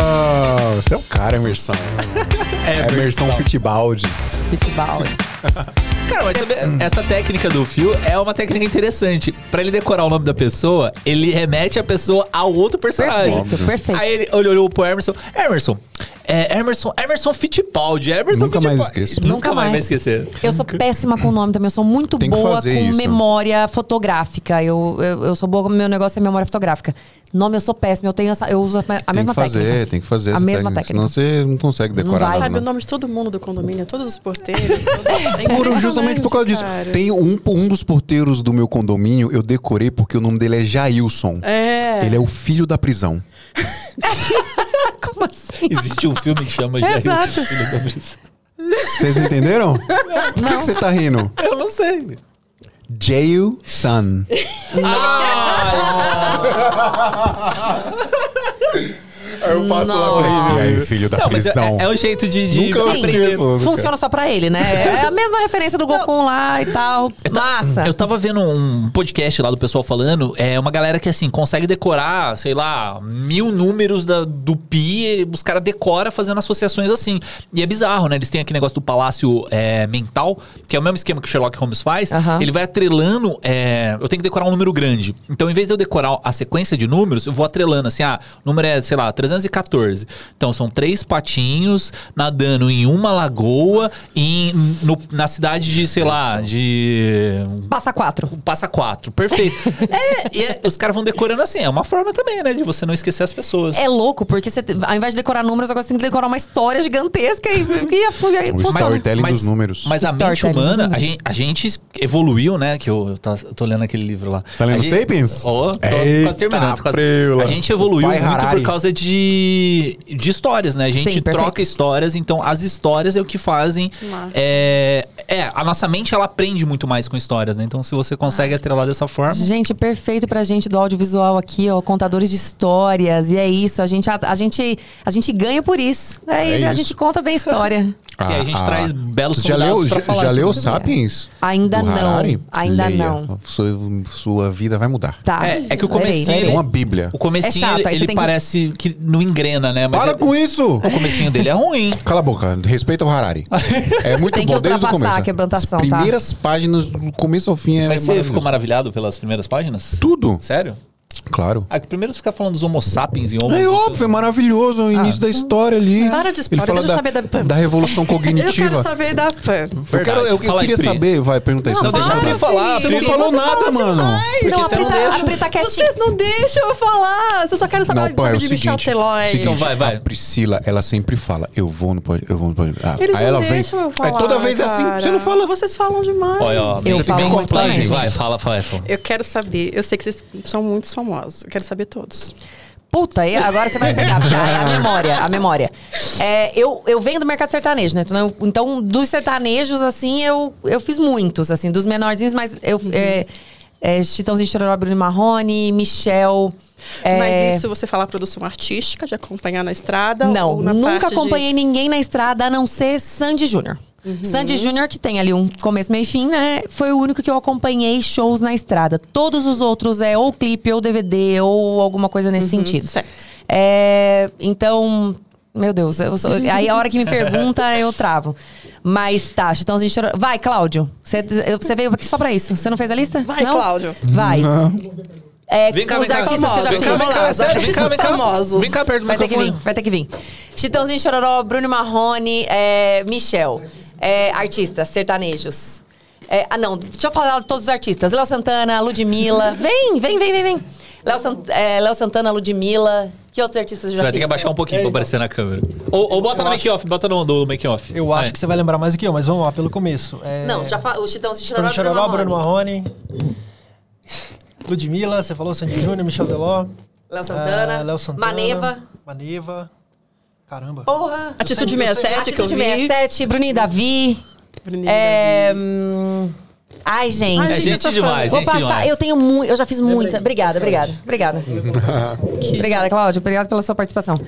Você é o cara, Emerson. É, Emerson Fitbaldes. Futebol. Cara, mas sabe, essa técnica do fio é uma técnica interessante. Pra ele decorar o nome da pessoa, ele remete a pessoa ao outro personagem. Perfeito, perfeito. Aí ele olhou, olhou pro Emerson. Emerson, é, Emerson, Emerson Fittipaldi. Emerson Nunca mais Fittipaldi. esqueço. Nunca, Nunca mais vai mais. esquecer. Eu sou péssima com nome também. Eu sou muito Tem que boa fazer com isso. memória fotográfica. Eu, eu, eu sou boa, meu negócio é memória fotográfica. Nome eu sou péssima. Eu tenho essa, eu uso a, a Tem mesma que fazer, técnica. tem que fazer A essa mesma técnica. técnica. Senão você não consegue decorar vai. nada, Sabe o não. nome de todo mundo do condomínio, todos os porteiros. Todo... Por- justamente por causa disso. Cara. Tem um, um dos porteiros do meu condomínio, eu decorei porque o nome dele é Jailson. É. Ele é o filho da prisão. Como assim? Existe um filme que chama Exato. Filho da Prisão. Vocês não entenderam? Por que, que você tá rindo? Eu não sei. Jailson. Eu faço lá E aí, filho da Não, é, prisão. é o jeito de, de Nunca eu aprender. esqueço. Funciona só pra ele, né? É a mesma referência do Goku lá e tal. Massa. Eu tava vendo um podcast lá do pessoal falando, é uma galera que assim, consegue decorar, sei lá, mil números da- do pi, os caras decoram fazendo associações assim. E é bizarro, né? Eles têm aquele negócio do palácio é, mental, que é o mesmo esquema que o Sherlock Holmes faz. Aham. Ele vai atrelando. é, eu tenho que decorar um número grande. Então, em vez de eu decorar a sequência de números, eu vou atrelando assim, ah, o número é, sei lá, 314. Então, são três patinhos nadando em uma lagoa em, no- na cidade de, sei lá, de Passa quatro. Passa quatro, perfeito. é, e é- os caras vão decorando assim, é uma forma também, né? De você não esquecer as pessoas. É louco, porque você, ao invés de decorar números, agora você tem que decorar uma história gigantesca e, e, e, e O storytelling dos números. Mas a mente humana, a gente, a gente evoluiu, né? Que eu, eu tá- eu tô lendo aquele livro lá. Tá lendo A gente- Sapiens? Ó, tô Eita, quase terminando. tô quase-. A gente evoluiu muito Harari. por causa de, de histórias, né? A gente Sim, troca histórias, então as histórias é o que fazem. É, é, a nossa mente ela aprende muito mais com histórias, né? Então se você consegue atrelar dessa forma. Gente, perfeito pra gente do audiovisual aqui, ó, contadores de histórias. E é isso, a gente, a, a gente, a gente ganha por isso. Aí É a isso. gente conta bem a história. E aí a gente traz belos já leu, pra já, falar já leu. Sapiens? Ainda não, Harari? ainda Leia. não. Sua, sua vida vai mudar. Tá. É, é que o Lerei, comecinho, É ele- lerei. uma bíblia. O comecinho, É chato, ele, tem que- parece que não engrena, né? Mas Para é- com isso! O comecinho dele é ruim. Cala a boca, respeita o Harari. É muito Tem que bom desde o ultrapassar começo. a quebrantação, As tá? primeiras páginas, do começo ao fim, é Mas você ficou maravilhado pelas primeiras páginas? Tudo, Sério? Claro. Ah, primeiro você fica falando dos homo sapiens e homo... É óbvio, é maravilhoso o início da história ali. Para de Ele spoiler, fala eu da, saber da- da revolução Eu quero cognitiva. saber da Pan. Eu, quero, eu, eu aí, queria Pri. saber, vai, pergunta isso. Não, deixa a Pri falar. Você não falou nada, mano. Não, a você Pri não tá, a Pri tá quietinha. Vocês não deixam eu falar. Vocês só querem saber, Não, pô, é o de Michel seguinte, Telói. seguinte, Então vai, vai. A Priscila, ela sempre fala, eu vou no eu vou no. Ah, Eles aí não ela vem. deixam eu falar, é toda vez é assim, você não fala. Vocês falam demais. Olha, ó. Eu você falo Vai, fala, fala. Eu quero saber. Eu sei que vocês são muito famosos. Eu quero saber todos. Puta, agora você vai pegar, porque é a memória, a memória. É, eu, eu venho do mercado sertanejo, né? Então, eu- Então, dos sertanejos, assim, eu, eu fiz muitos, assim, dos menorzinhos, mas eu. É, é, Chitãozinho Chororó, Bruno Marrone, Michel. é, Mas isso você fala produção artística, de acompanhar na estrada? Não, na nunca parte de- acompanhei ninguém na estrada a não ser Sandy Júnior. Sandy Júnior, que tem ali um começo, meio e fim, né? Foi o único que eu acompanhei shows na estrada. Todos os outros é ou clipe, ou DVD, ou alguma coisa nesse sentido. certo. É, então, meu Deus, eu sou- aí a hora que me pergunta, eu travo. Mas tá, Chitãozinho Chororó. Vai, Cláudio. Você veio aqui só pra isso. Você não fez a lista? Vai, não? Cláudio. Vai. É, Vem cá, os vem cá. artistas já Vem cá, vem cá, sério, vem cá, vem cá. famosos. Vem cá perto do Vai ter que vir, vai ter que vir. Chitãozinho Chororó, Bruno Marrone, é, Michel. É, artistas, sertanejos. É, ah, não, deixa eu falar de todos os artistas. Léo Santana, Ludmilla. Vem, vem, vem, vem, vem. Léo, Sant, é, Léo Santana, Ludmilla. Que outros artistas eu Você já vai ter que abaixar um pouquinho pra aparecer na câmera. Ou, ou bota no make-off, bota no, no make-off. Eu acho que você vai lembrar mais do que eu, mas vamos lá, pelo começo. É... Não, já fa... o Chitãozinho Chororó, Chororó, Bruno Chororó, Marrone. Bruno Marrone. Ludmilla, você falou Sandy Júnior, Michel Teló. Léo Santana, ah, Léo Santana. Maneva. Maneva. Caramba. Porra. Atitude Eu sei- eu sei- 67 que eu Atitude vi. 67, Bruninho e Davi. Bruninho É... hum, Ai, gente. Ai, É gente demais, Vou gente passar. demais. Eu tenho muito. Eu já fiz muita. Obrigada, obrigada, obrigada. Obrigada, Cláudio. Obrigada pela sua participação.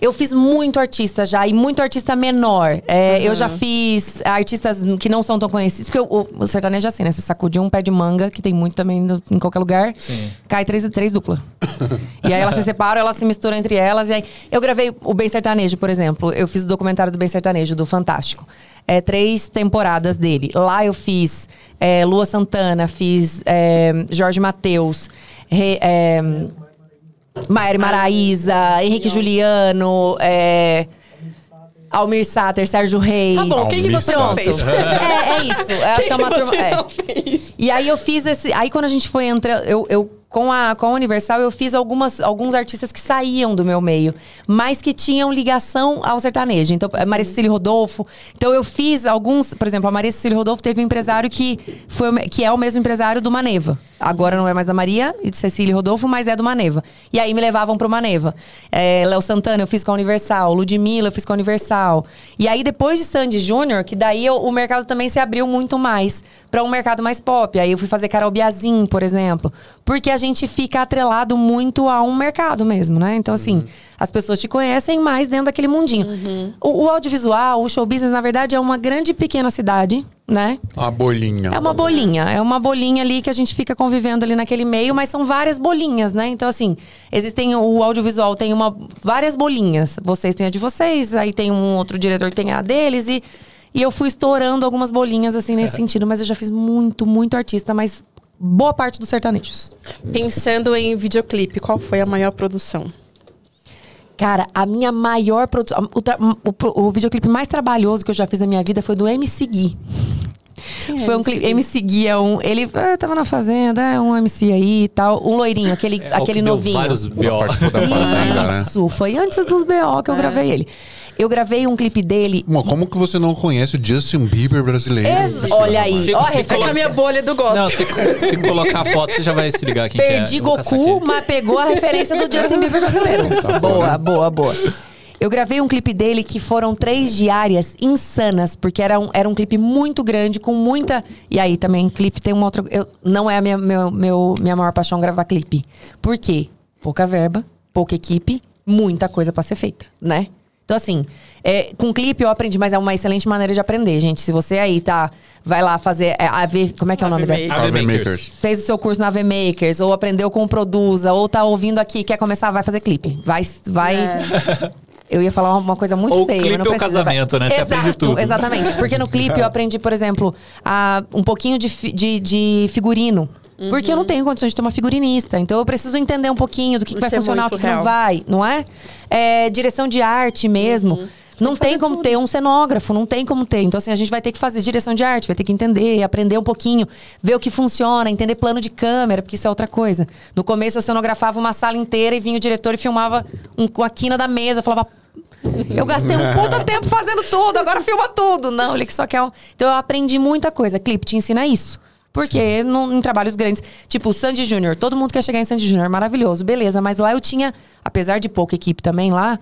Eu fiz muito artista já, e muito artista menor. É, Eu já fiz artistas que não são tão conhecidos. Porque o, o sertanejo é assim, né? Você sacudiu um pé de manga, que tem muito também no- em qualquer lugar. Cai três, três dupla. e aí elas se separam, elas se misturam entre elas. E aí, eu gravei o Bem Sertanejo, por exemplo. Eu fiz o documentário do Bem Sertanejo, do Fantástico. É, três temporadas dele. Lá eu fiz é, Lua Santana, fiz é, Jorge Mateus. Re- Maiara Maraíza, Henrique Juliano, é, Almir Sater, Sérgio Reis. Tá bom, quem que você não fez? É, é isso. Eu acho que é uma que turma. é. não fez? E aí eu fiz esse. Aí quando a gente foi entrando. Eu, eu, com, a, com a Universal, eu fiz algumas, alguns artistas que saíam do meu meio, mas que tinham ligação ao sertanejo. Então, a Maria Cecília Rodolfo. Então, eu fiz alguns. Por exemplo, a Maria Cecília Rodolfo teve um empresário que, foi, o que é o mesmo empresário do Maneva. Agora não é mais da Maria e de Cecília Rodolfo, mas é do Maneva. E aí me levavam pro Maneva. É, Léo Santana eu fiz com a Universal, Ludmilla eu fiz com a Universal. E aí depois de Sandy Júnior, que daí eu- o mercado também se abriu muito mais para um mercado mais pop. Aí eu fui fazer Carol Biazin, por exemplo. Porque a gente fica atrelado muito a um mercado mesmo, né? Então, assim, as pessoas te conhecem mais dentro daquele mundinho. O, o audiovisual, o show business, na verdade, é uma grande pequena cidade, né? Uma bolinha. É uma bolinha, é uma bolinha ali que a gente fica convivendo ali naquele meio, mas são várias bolinhas, né? Então, assim, existem o audiovisual tem uma, várias bolinhas. Vocês têm a de vocês, aí tem um outro diretor que tem a deles, e, e eu fui estourando algumas bolinhas, assim, nesse sentido, mas eu já fiz muito, muito artista, mas boa parte dos sertanejos. Pensando em videoclipe, qual foi a maior produção? Cara, a minha maior produção. O, o videoclipe mais trabalhoso que eu já fiz na minha vida foi do MC Gui. Quem é Foi um esse clipe. MC Gui é um. Ele ah, tava na fazenda, é um MC aí e tal. Um loirinho, aquele, É o que aquele deu novinho. Vários B.O. Fazenda, né? Isso, foi antes dos BO que eu gravei ele. Eu gravei um clipe dele. Mano, como que você não conhece o Justin Bieber brasileiro? Ex- Olha aí, Se- ó, a se minha bolha do gospel. Não, se, se colocar a foto, você já vai se ligar quem Perdi que é. Caçar Goku, aqui. mas pegou a referência do Justin Bieber brasileiro. boa, boa, boa. Eu gravei um clipe dele que foram três diárias insanas, porque era um, era um clipe muito grande, com muita. E aí também, clipe tem uma outra. Eu, não é a minha, meu, meu- minha maior paixão gravar clipe. Por quê? Pouca verba, pouca equipe, muita coisa pra ser feita, né? Então, assim, é, com clipe eu aprendi, mas é uma excelente maneira de aprender, gente. Se você aí tá, vai lá fazer é, AV, como é que é o nome dela? Harvey AV Makers. fez o seu curso na AV Makers, ou aprendeu com o Produza, ou tá ouvindo aqui, quer começar, vai fazer clipe. Vai. vai... Eu ia falar uma coisa muito Ou feia. clipe mas não ou precisa, casamento, vai. né? Você Exato, aprende tudo. Exatamente. Porque no clipe eu aprendi, por exemplo, a, um pouquinho de, fi- de, de figurino. Porque eu não tenho condições de ter uma figurinista. Então eu preciso entender um pouquinho do que, que vai é funcionar, o que, que não vai, não é? É, Direção de arte mesmo. Não tem como ter um cenógrafo, não tem como ter. Então, assim, a gente vai ter que fazer direção de arte, vai ter que entender, aprender um pouquinho, ver o que funciona, entender plano de câmera, porque isso é outra coisa. No começo, eu cenografava uma sala inteira e vinha o diretor e filmava um, com a quina da mesa. Falava, eu gastei um puta tempo fazendo tudo, agora filma tudo. Não, ele que só quer um... Então eu aprendi muita coisa. Clipe te ensina isso. Porque não- em trabalhos grandes, tipo o Sandy Júnior, todo mundo quer chegar em Sandy Júnior, maravilhoso, beleza. Mas lá eu tinha, apesar de pouca equipe também lá,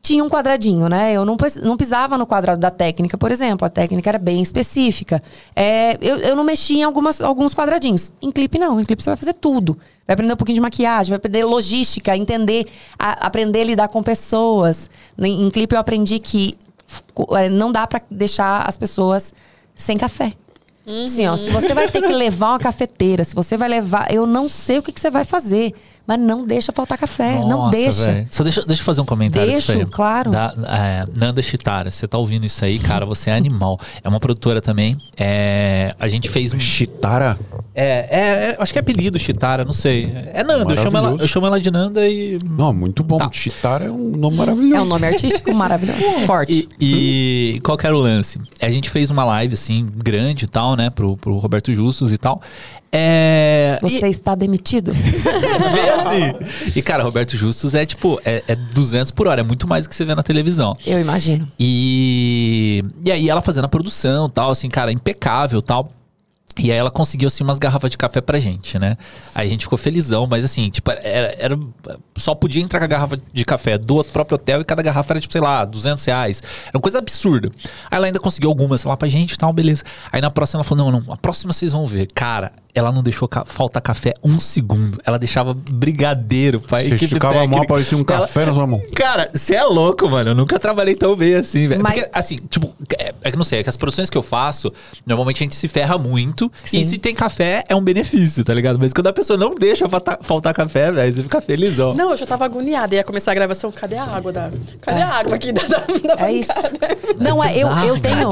tinha um quadradinho, né? Eu não, não pisava no quadrado da técnica, por exemplo. A técnica era bem específica. É, eu, eu não mexia em algumas, alguns quadradinhos. Em clipe, não. Em clipe você vai fazer tudo. Vai aprender um pouquinho de maquiagem, vai aprender logística, entender, a- aprender a lidar com pessoas. Em, em clipe eu aprendi que é, não dá pra deixar as pessoas sem café. Assim, ó, se você vai ter que levar uma cafeteira, se você vai levar. Eu não sei o que, que você vai fazer, mas não deixa faltar café. não Nossa, deixa. velho. Só deixa, deixa eu fazer um comentário aí. claro. Da, é, Nanda Chitara, você tá ouvindo isso aí, cara, você é animal. É uma produtora também. É, a gente fez um. Chitara? É, é, é, acho que é apelido Chitara, não sei. É Nanda, eu chamo, ela, eu chamo ela de Nanda e. Não, muito bom. Tá. Chitara é um nome maravilhoso. É um nome artístico maravilhoso. Forte. E, e qual que era o lance? A gente fez uma live, assim, grande e tal, né, pro, pro Roberto Justus e tal. É. Você está demitido? Vê-se! E, cara, Roberto Justus é tipo, é, é 200 por hora, é muito mais do que você vê na televisão. Eu imagino. E, e aí ela fazendo a produção tal, assim, cara, impecável tal. E aí ela conseguiu, assim, umas garrafas de café pra gente, né? Aí a gente ficou felizão, mas assim, tipo, era, era- Só podia entrar com a garrafa de café do próprio hotel e cada garrafa era, tipo, sei lá, 200 reais. Era uma coisa absurda. Aí ela ainda conseguiu algumas, sei lá, pra gente e tal, beleza. Aí na próxima ela falou, não, não, a próxima vocês vão ver. Cara, ela não deixou ca- faltar café um segundo. Ela deixava brigadeiro pra Você equipe esticava a mão, técnica. parecia um Ela- café na sua mão. Cara, você é louco, mano. Eu nunca trabalhei tão bem assim, velho. Mas- Porque, assim, tipo, é, é que não sei, é que as produções que eu faço, normalmente a gente se ferra muito. Sim. E se tem café, é um benefício, tá ligado? Mas quando a pessoa não deixa faltar, faltar café, velho, você fica felizão. Não, eu já tava agoniada. Ia começar a gravação. Cadê a água da. Cadê a água aqui da, da, da É isso. bancada? Não, é, eu, eu tenho.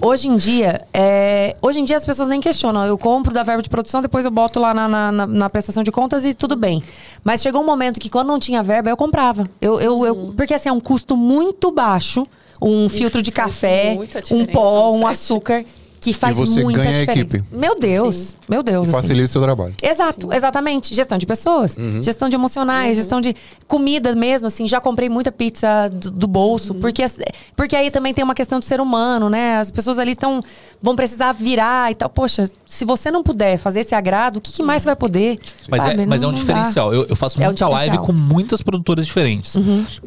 Hoje em dia, é, hoje em dia as pessoas nem questionam. Eu compro da verba de produção, depois eu boto lá na, na, na- na prestação de contas e tudo bem. Mas chegou um momento que quando não tinha verba, eu comprava. Eu, eu, eu- Uhum. porque assim, é um custo muito baixo. Um filtro de café, um pó, um açúcar, que faz você muita ganha a diferença. equipe. Meu Deus, meu Deus. assim. Facilita o seu trabalho. Exato, exatamente. Gestão de pessoas, Uhum. gestão de emocionais, gestão de comida mesmo, assim. Já comprei muita pizza do, do bolso, Uhum. porque, porque aí também tem uma questão do ser humano, né? As pessoas ali tão, vão precisar virar e tal. Poxa, se você não puder fazer esse agrado, o que, que mais você vai poder? Mas, Sabe? é, mas é um Não- não diferencial. Eu, eu faço É um muita live diferencial. Uhum. com muitas produtoras diferentes.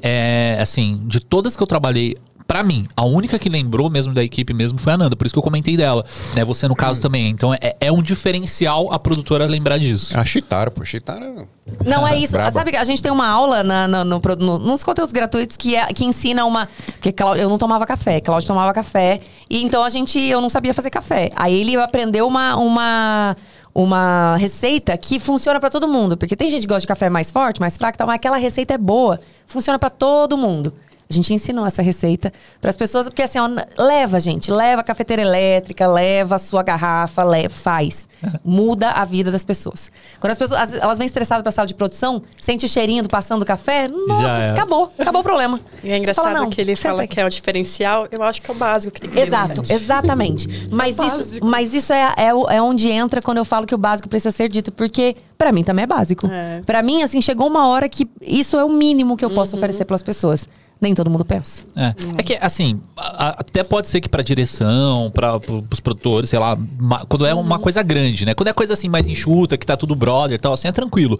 É, assim, de todas que eu trabalhei, pra mim, a única que lembrou mesmo da equipe mesmo foi a Nanda. Por isso que eu comentei dela. Né? Você no caso também. Então é, é um diferencial a produtora lembrar disso. A Chitara, pô. Chitara. Não é isso. Braba. Sabe que a gente tem uma aula na- na- no, no- nos conteúdos gratuitos que, é, que ensina uma. Porque Cláudio- eu não tomava café, Cláudio tomava café. E então a gente. Eu não sabia fazer café. Aí ele aprendeu uma. uma uma receita que funciona pra todo mundo, porque tem gente que gosta de café mais forte, mais fraco, e tal, mas aquela receita é boa, funciona pra todo mundo. A gente ensinou essa receita para as pessoas, porque assim, ó, leva, gente, leva a cafeteira elétrica, leva a sua garrafa, leva, faz. Muda a vida das pessoas. Quando as pessoas, as- elas vêm estressadas para a sala de produção, sente o cheirinho do passando do café, nossa, acabou, acabou o problema. E é engraçado fala, não, que ele fala aqui. que é o diferencial. Eu acho que é o básico que tem que ter. Exato, exatamente. Mas isso, básico. mas isso é, é, é onde entra quando eu falo que o básico precisa ser dito, porque pra mim também é básico. É. Pra mim, assim, chegou uma hora que isso é o mínimo que eu posso Uhum. oferecer pelas pessoas. Nem todo mundo pensa. É. É que, assim, a- até pode ser que pra direção, para os produtores, sei lá, ma- quando é uma coisa grande, né? Quando é coisa assim mais enxuta, que tá tudo brother e tal, assim, é tranquilo.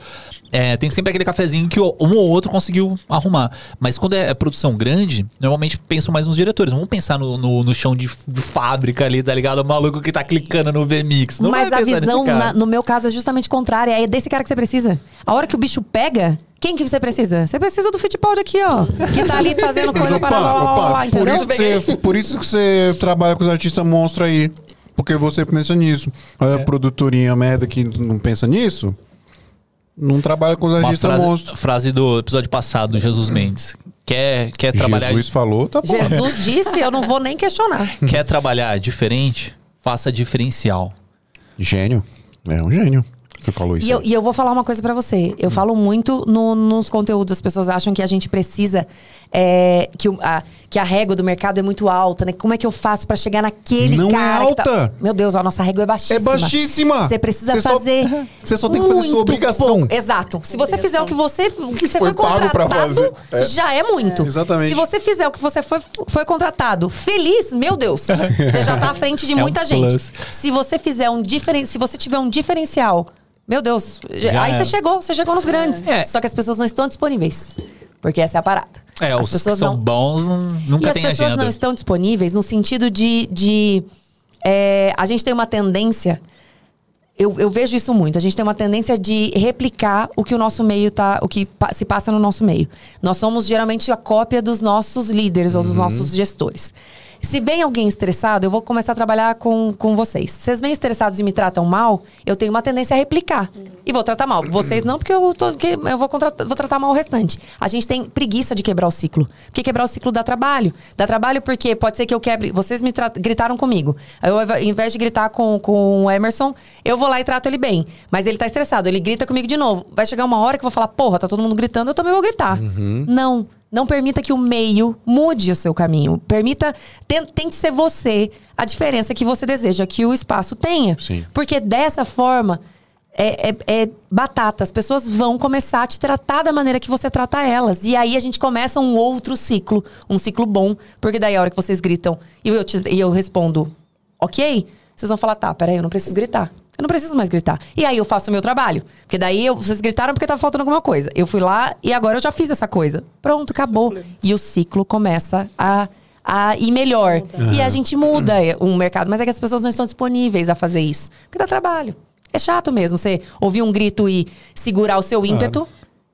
É, tem sempre aquele cafezinho que um ou outro conseguiu arrumar. Mas quando é produção grande, normalmente pensam mais nos diretores. Vamos pensar no, no, no chão de, de fábrica ali, tá ligado? O maluco que tá clicando no VMix. Não Mas a visão, na- no meu caso, é justamente contrária. É desse cara que você precisa. A hora que o bicho pega, quem que você precisa? Você precisa do Fittipaldi aqui, ó. Que tá ali fazendo coisa opa, para lá, lá, lá, opa, lá, por, isso que você, por isso que você trabalha com os artistas monstros aí. Porque você pensa nisso. Olha a produtorinha merda que não pensa nisso. Não trabalha com os artistas frase, monstros. frase do episódio passado, do Jesus Mendes. Quer, quer trabalhar Jesus falou, tá bom. Jesus disse, eu não vou nem questionar. Quer trabalhar diferente? Faça diferencial. Gênio. É um gênio. Você falou isso. E eu, e eu vou falar uma coisa pra você. Eu falo muito no- nos conteúdos. As pessoas acham que a gente precisa. é, que, a, que a régua do mercado é muito alta, né? Como é que eu faço pra chegar naquele Não é cara? que tá- alta. Meu Deus, a nossa régua é baixíssima. É baixíssima. Você precisa Você só- fazer. você só tem que fazer sua obrigação. pouco. Exato. Se você fizer o que você, o que você Foi foi, pago pra contratado, fazer. É. já é muito. Exatamente. Se você fizer o que você foi, foi contratado feliz, meu Deus, você já tá à frente de É um muita gente. plus. Se você fizer um diferen... se você tiver um diferencial, meu Deus, Já aí é. você chegou, você chegou nos grandes. É. Só que as pessoas não estão disponíveis. Porque essa é a parada. É, as os que são bons não- nunca e as tem pessoas agenda. não estão disponíveis no sentido de. de é, a gente tem uma tendência. Eu, eu vejo isso muito. A gente tem uma tendência de replicar o que o nosso meio tá. o que pa- se passa no nosso meio. Nós somos geralmente a cópia dos nossos líderes ou dos Uhum. nossos gestores. Se vem alguém estressado, eu vou começar a trabalhar com, com vocês. Se vocês vêm estressados e me tratam mal, eu tenho uma tendência a replicar. E vou tratar mal. Vocês não, porque eu, tô, porque eu vou, contratar- vou tratar mal o restante. A gente tem preguiça de quebrar o ciclo. Porque quebrar o ciclo dá trabalho. Dá trabalho porque pode ser que eu quebre. Vocês me gritaram comigo. Eu, ao invés de gritar com, com o Emerson, eu vou lá e trato ele bem. Mas ele tá estressado, ele grita comigo de novo. Vai chegar uma hora que eu vou falar, porra, tá todo mundo gritando, eu também vou gritar. Não. Não permita que o meio mude o seu caminho. Permita, ten- tente ser você a diferença que você deseja que o espaço tenha. Sim. Porque dessa forma é, é- é batata. As pessoas vão começar a te tratar da maneira que você trata elas. E aí a gente começa um outro ciclo, um ciclo bom. Porque daí a hora que vocês gritam e eu, te- e eu respondo, ok? vocês vão falar, tá, peraí, eu não preciso gritar. Eu não preciso mais gritar. E aí eu faço o meu trabalho. Porque daí eu- vocês gritaram porque tava faltando alguma coisa. Eu fui lá e agora eu já fiz essa coisa. Pronto, acabou. E o ciclo começa a, a ir melhor. E a gente muda o mercado. Mas é que as pessoas não estão disponíveis a fazer isso. Porque dá trabalho. É chato mesmo você ouvir um grito e segurar o seu ímpeto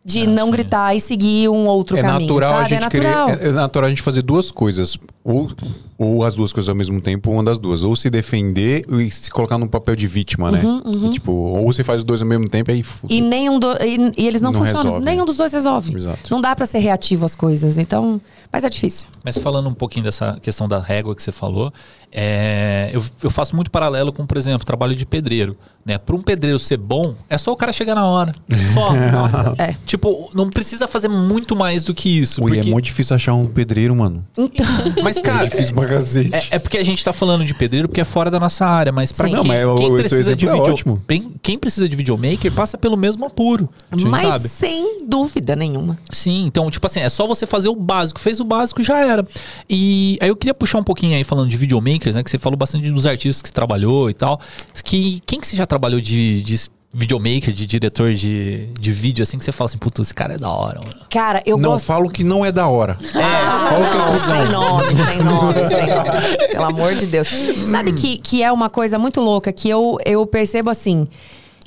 de não gritar e seguir um outro É caminho. natural a sabe? gente é natural. querer. É, é natural a gente fazer duas coisas. Ou, ou as duas coisas ao mesmo tempo, ou uma das duas. Ou se defender e se colocar num papel de vítima, né? E, tipo, ou você faz os dois ao mesmo tempo e aí fu- E nenhum do, e, e eles não, Não funcionam. resolve. Nenhum dos dois resolve. Exato. Não dá pra ser reativo às coisas. Então, mas é difícil. Mas falando um pouquinho dessa questão da régua que você falou, é, eu, eu faço muito paralelo com, por exemplo, trabalho de pedreiro. Né? Para um pedreiro ser bom, é só o cara chegar na hora. Só. Nossa, é. Tipo, não precisa fazer muito mais do que isso. Ui, porque... é muito difícil achar um pedreiro, mano. Então, Mas, cara, é difícil pra cacete. É, é porque a gente tá falando de pedreiro porque é fora da nossa área, mas pra Sim. quem, Não, mas quem precisa de exemplo é video, ótimo. bem- quem precisa de videomaker passa pelo mesmo apuro, mas sabe? sem dúvida nenhuma. Sim, então, tipo assim, é só você fazer o básico. Fez o básico, já era. E aí eu queria puxar um pouquinho aí falando de videomakers, né? Que você falou bastante dos artistas que você trabalhou e tal. Que, quem que você já trabalhou de, de videomaker, de diretor de, de vídeo, assim, que você fala assim, puta, esse cara é da hora, mano. Cara, eu não, gosto. falo que não é da hora. Ah, Qual que é a não, conclusão? sem nome, sem nome, sem nome. Pelo amor de Deus. Sabe que, que é uma coisa muito louca que eu, eu percebo assim.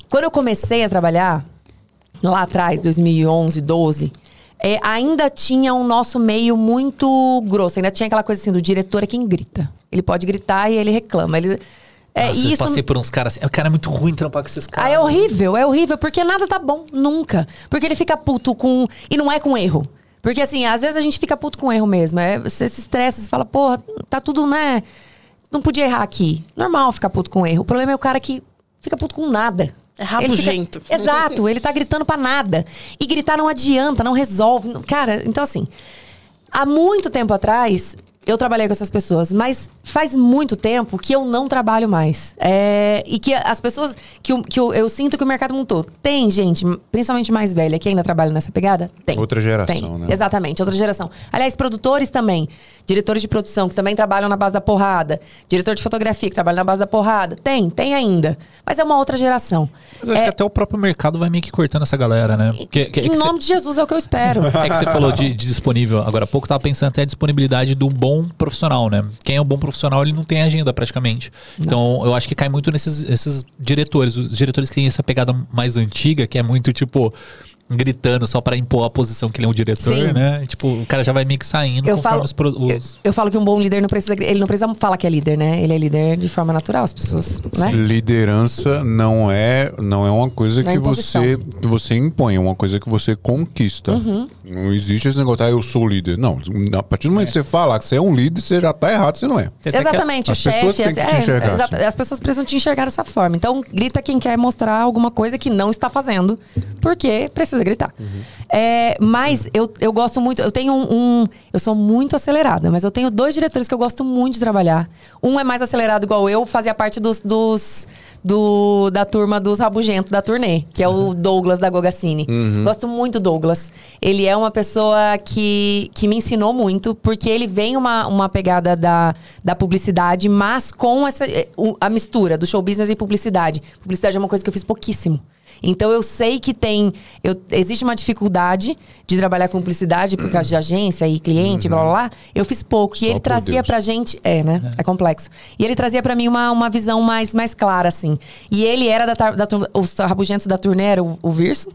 Quando eu comecei a trabalhar, lá atrás, 2011, 12, é, ainda tinha o nosso meio muito grosso. Ainda tinha aquela coisa assim do diretor é quem grita. Ele pode gritar e ele reclama. Ele, é, Nossa, e eu isso passei por uns caras assim. O cara é muito ruim trampar com esses ah, caras. é horrível, é horrível, porque nada tá bom, nunca. Porque ele fica puto com. E não é com erro. Porque assim, às vezes a gente fica puto com erro mesmo. É, você se estressa, você fala, porra, tá tudo, né? Não podia errar aqui. Normal ficar puto com erro. O problema é o cara que fica puto com nada. É rabugento. Fica- Exato, ele tá gritando pra nada. E gritar não adianta, não resolve. Cara, então assim, há muito tempo atrás, eu trabalhei com essas pessoas, mas faz muito tempo que eu não trabalho mais. É, e que as pessoas. Que, eu, que eu, eu sinto que o mercado mudou. Tem gente, principalmente mais velha, que ainda trabalha nessa pegada? Tem. Outra geração, Tem. né? Exatamente, outra geração. Aliás, produtores também. Diretores de produção que também trabalham na base da porrada. Diretor de fotografia que trabalha na base da porrada. Tem, tem ainda. Mas é uma outra geração. Mas eu acho É, que até o próprio mercado vai meio que cortando essa galera, né? Que- é em que cê- nome de Jesus é o que eu espero. É que você falou de, de disponível agora há pouco, tava pensando até a disponibilidade do bom profissional, né? Quem é um bom profissional, ele não tem agenda praticamente. Então, eu acho que cai muito nesses esses diretores, os diretores que têm essa pegada mais antiga, que é muito tipo gritando só pra impor a posição que ele é um diretor, Sim. né? Tipo, o cara já vai meio que saindo Eu conforme falo, os, pro- eu, os- eu falo que um bom líder não precisa. Ele não precisa falar que é líder, né? Ele é líder de forma natural, as pessoas. Né? Liderança não é, não é uma coisa Não é que imposição. você, que você impõe, é uma coisa que você conquista. Uhum. Não existe esse negócio, ah, eu sou líder. Não, a partir do momento que você falar que você é um líder, você já tá errado, você não é. Exatamente, o pessoas chefe. têm que é, te enxergar, exato, assim. as pessoas precisam te enxergar dessa forma. Então, grita quem quer mostrar alguma coisa que não está fazendo, porque precisa gritar. Uhum. É, mas eu, eu gosto muito, eu tenho um, um- Eu sou muito acelerada, mas eu tenho dois diretores que eu gosto muito de trabalhar. Um é mais acelerado igual eu, fazia parte dos. dos do, da turma dos rabugentos da turnê, que é o Douglas da Gogacine. Gosto muito do Douglas. Ele é uma pessoa que, que me ensinou muito, porque ele vem uma, uma pegada da, da publicidade, mas com essa, eh, a mistura do show business e publicidade. Publicidade é uma coisa que eu fiz pouquíssimo. Então eu sei que tem. eu- existe uma dificuldade de trabalhar com publicidade por causa de agência e cliente, blá blá blá. Eu fiz pouco. Só e ele trazia Deus. pra gente. É, né? É. complexo. E ele trazia pra mim uma, uma visão mais, mais clara, assim. E ele era da, da turma. Os rabugentos da turnê era o, o Virso.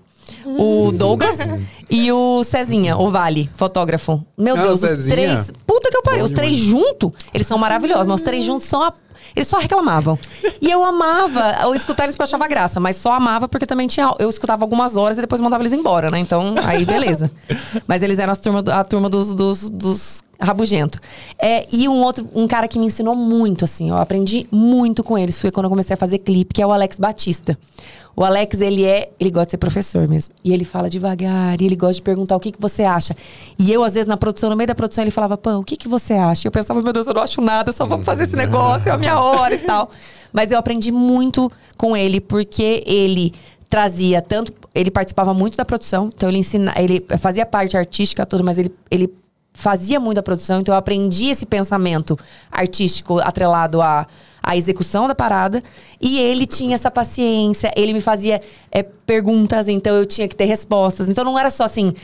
O Douglas e o Cezinha, o Vale, fotógrafo. Meu Ah, Deus, o os Cezinha. três. Puta que eu pariu. Os três juntos, eles são maravilhosos, mas os três juntos são a. Eles só reclamavam. E eu amava eu escutar eles porque eu achava graça, mas só amava porque também tinha. Eu escutava algumas horas e depois mandava eles embora, né? Então, aí beleza. Mas eles eram as turma, do- a turma dos, dos, dos rabugento. É, e um outro, um cara que me ensinou muito, assim, eu aprendi muito com eles, foi quando eu comecei a fazer clipe, que é o Alex Batista. O Alex, ele é. Ele gosta de ser professor mesmo. E ele fala devagar, e ele gosta de perguntar o que, que você acha. E eu, às vezes, na produção, no meio da produção, ele falava, Pã, o que, que você acha? E eu pensava, meu Deus, eu não acho nada, só vamos fazer esse negócio, é a minha hora e tal. Mas eu aprendi muito com ele, porque ele trazia tanto. Ele participava muito da produção, então ele ensina, ele fazia parte artística toda, mas ele, ele fazia muito a produção, então eu aprendi esse pensamento artístico atrelado à, a execução da parada. E ele tinha essa paciência, ele me fazia é, perguntas, então eu tinha que ter respostas. Então não era só assim,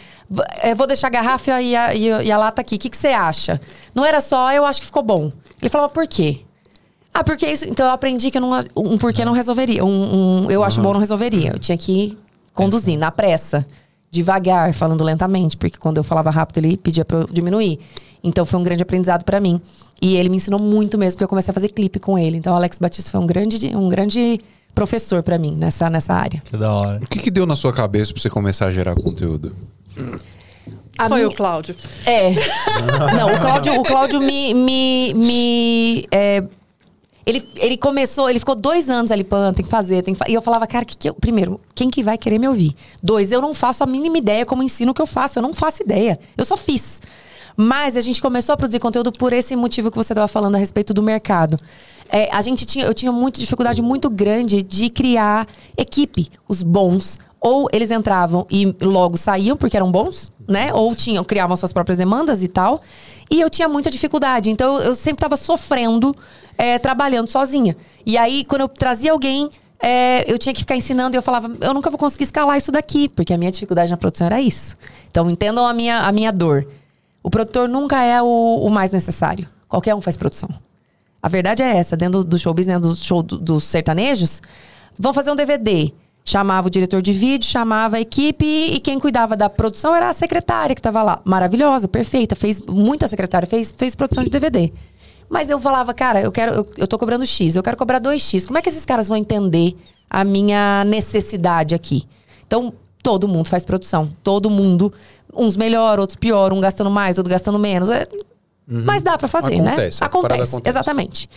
é, vou deixar a garrafa e a, e a- e a lata aqui, o que, que você acha? Não era só, eu acho que ficou bom. Ele falava, por quê? Ah, porque isso. Então eu aprendi que eu não, um porquê não resolveria. Um, um eu acho bom não resolveria. Eu tinha que ir conduzindo, na pressa, devagar, falando lentamente, porque quando eu falava rápido ele pedia pra eu diminuir. Então foi um grande aprendizado pra mim. E ele me ensinou muito mesmo, porque eu comecei a fazer clipe com ele. Então o Alex Batista foi um grande, um grande professor pra mim nessa, nessa área. Que da hora. O que, que deu na sua cabeça pra você começar a gerar conteúdo? A Foi minha- o Cláudio. É. Não, o Cláudio, o Cláudio me. me, me é, ele, ele começou, ele ficou dois anos ali, Pan, tem que fazer, tem que fa-". E eu falava, cara, que que eu, primeiro, quem que vai querer me ouvir? Dois, eu não faço a mínima ideia como ensino o que eu faço, eu não faço ideia. Eu só fiz. Mas a gente começou a produzir conteúdo por esse motivo que você estava falando a respeito do mercado. É, a gente tinha, eu tinha muita dificuldade muito grande de criar equipe, os bons. Ou eles entravam e logo saíam porque eram bons, né? Ou tinham, criavam suas próprias demandas e tal. E eu tinha muita dificuldade. Então eu sempre estava sofrendo, é, trabalhando sozinha. E aí, quando eu trazia alguém, é, eu tinha que ficar ensinando e eu falava, eu nunca vou conseguir escalar isso daqui, porque a minha dificuldade na produção era isso. Então entendam a minha, a minha dor. O produtor nunca é o, o mais necessário. Qualquer um faz produção. A verdade é essa, dentro do showbiz, dentro do show do- dos sertanejos, vão fazer um DVD. Chamava o diretor de vídeo, chamava a equipe e quem cuidava da produção era a secretária que estava lá. Maravilhosa, perfeita, fez muita secretária, fez, fez produção de DVD. Mas eu falava, cara, eu quero, eu, eu tô cobrando X, eu quero cobrar 2X. Como é que esses caras vão entender a minha necessidade aqui? Então, todo mundo faz produção. Todo mundo, uns melhor, outros pior, um gastando mais, outro gastando menos. É- Mas dá pra fazer, né? Acontece, parada Acontece, acontece. exatamente.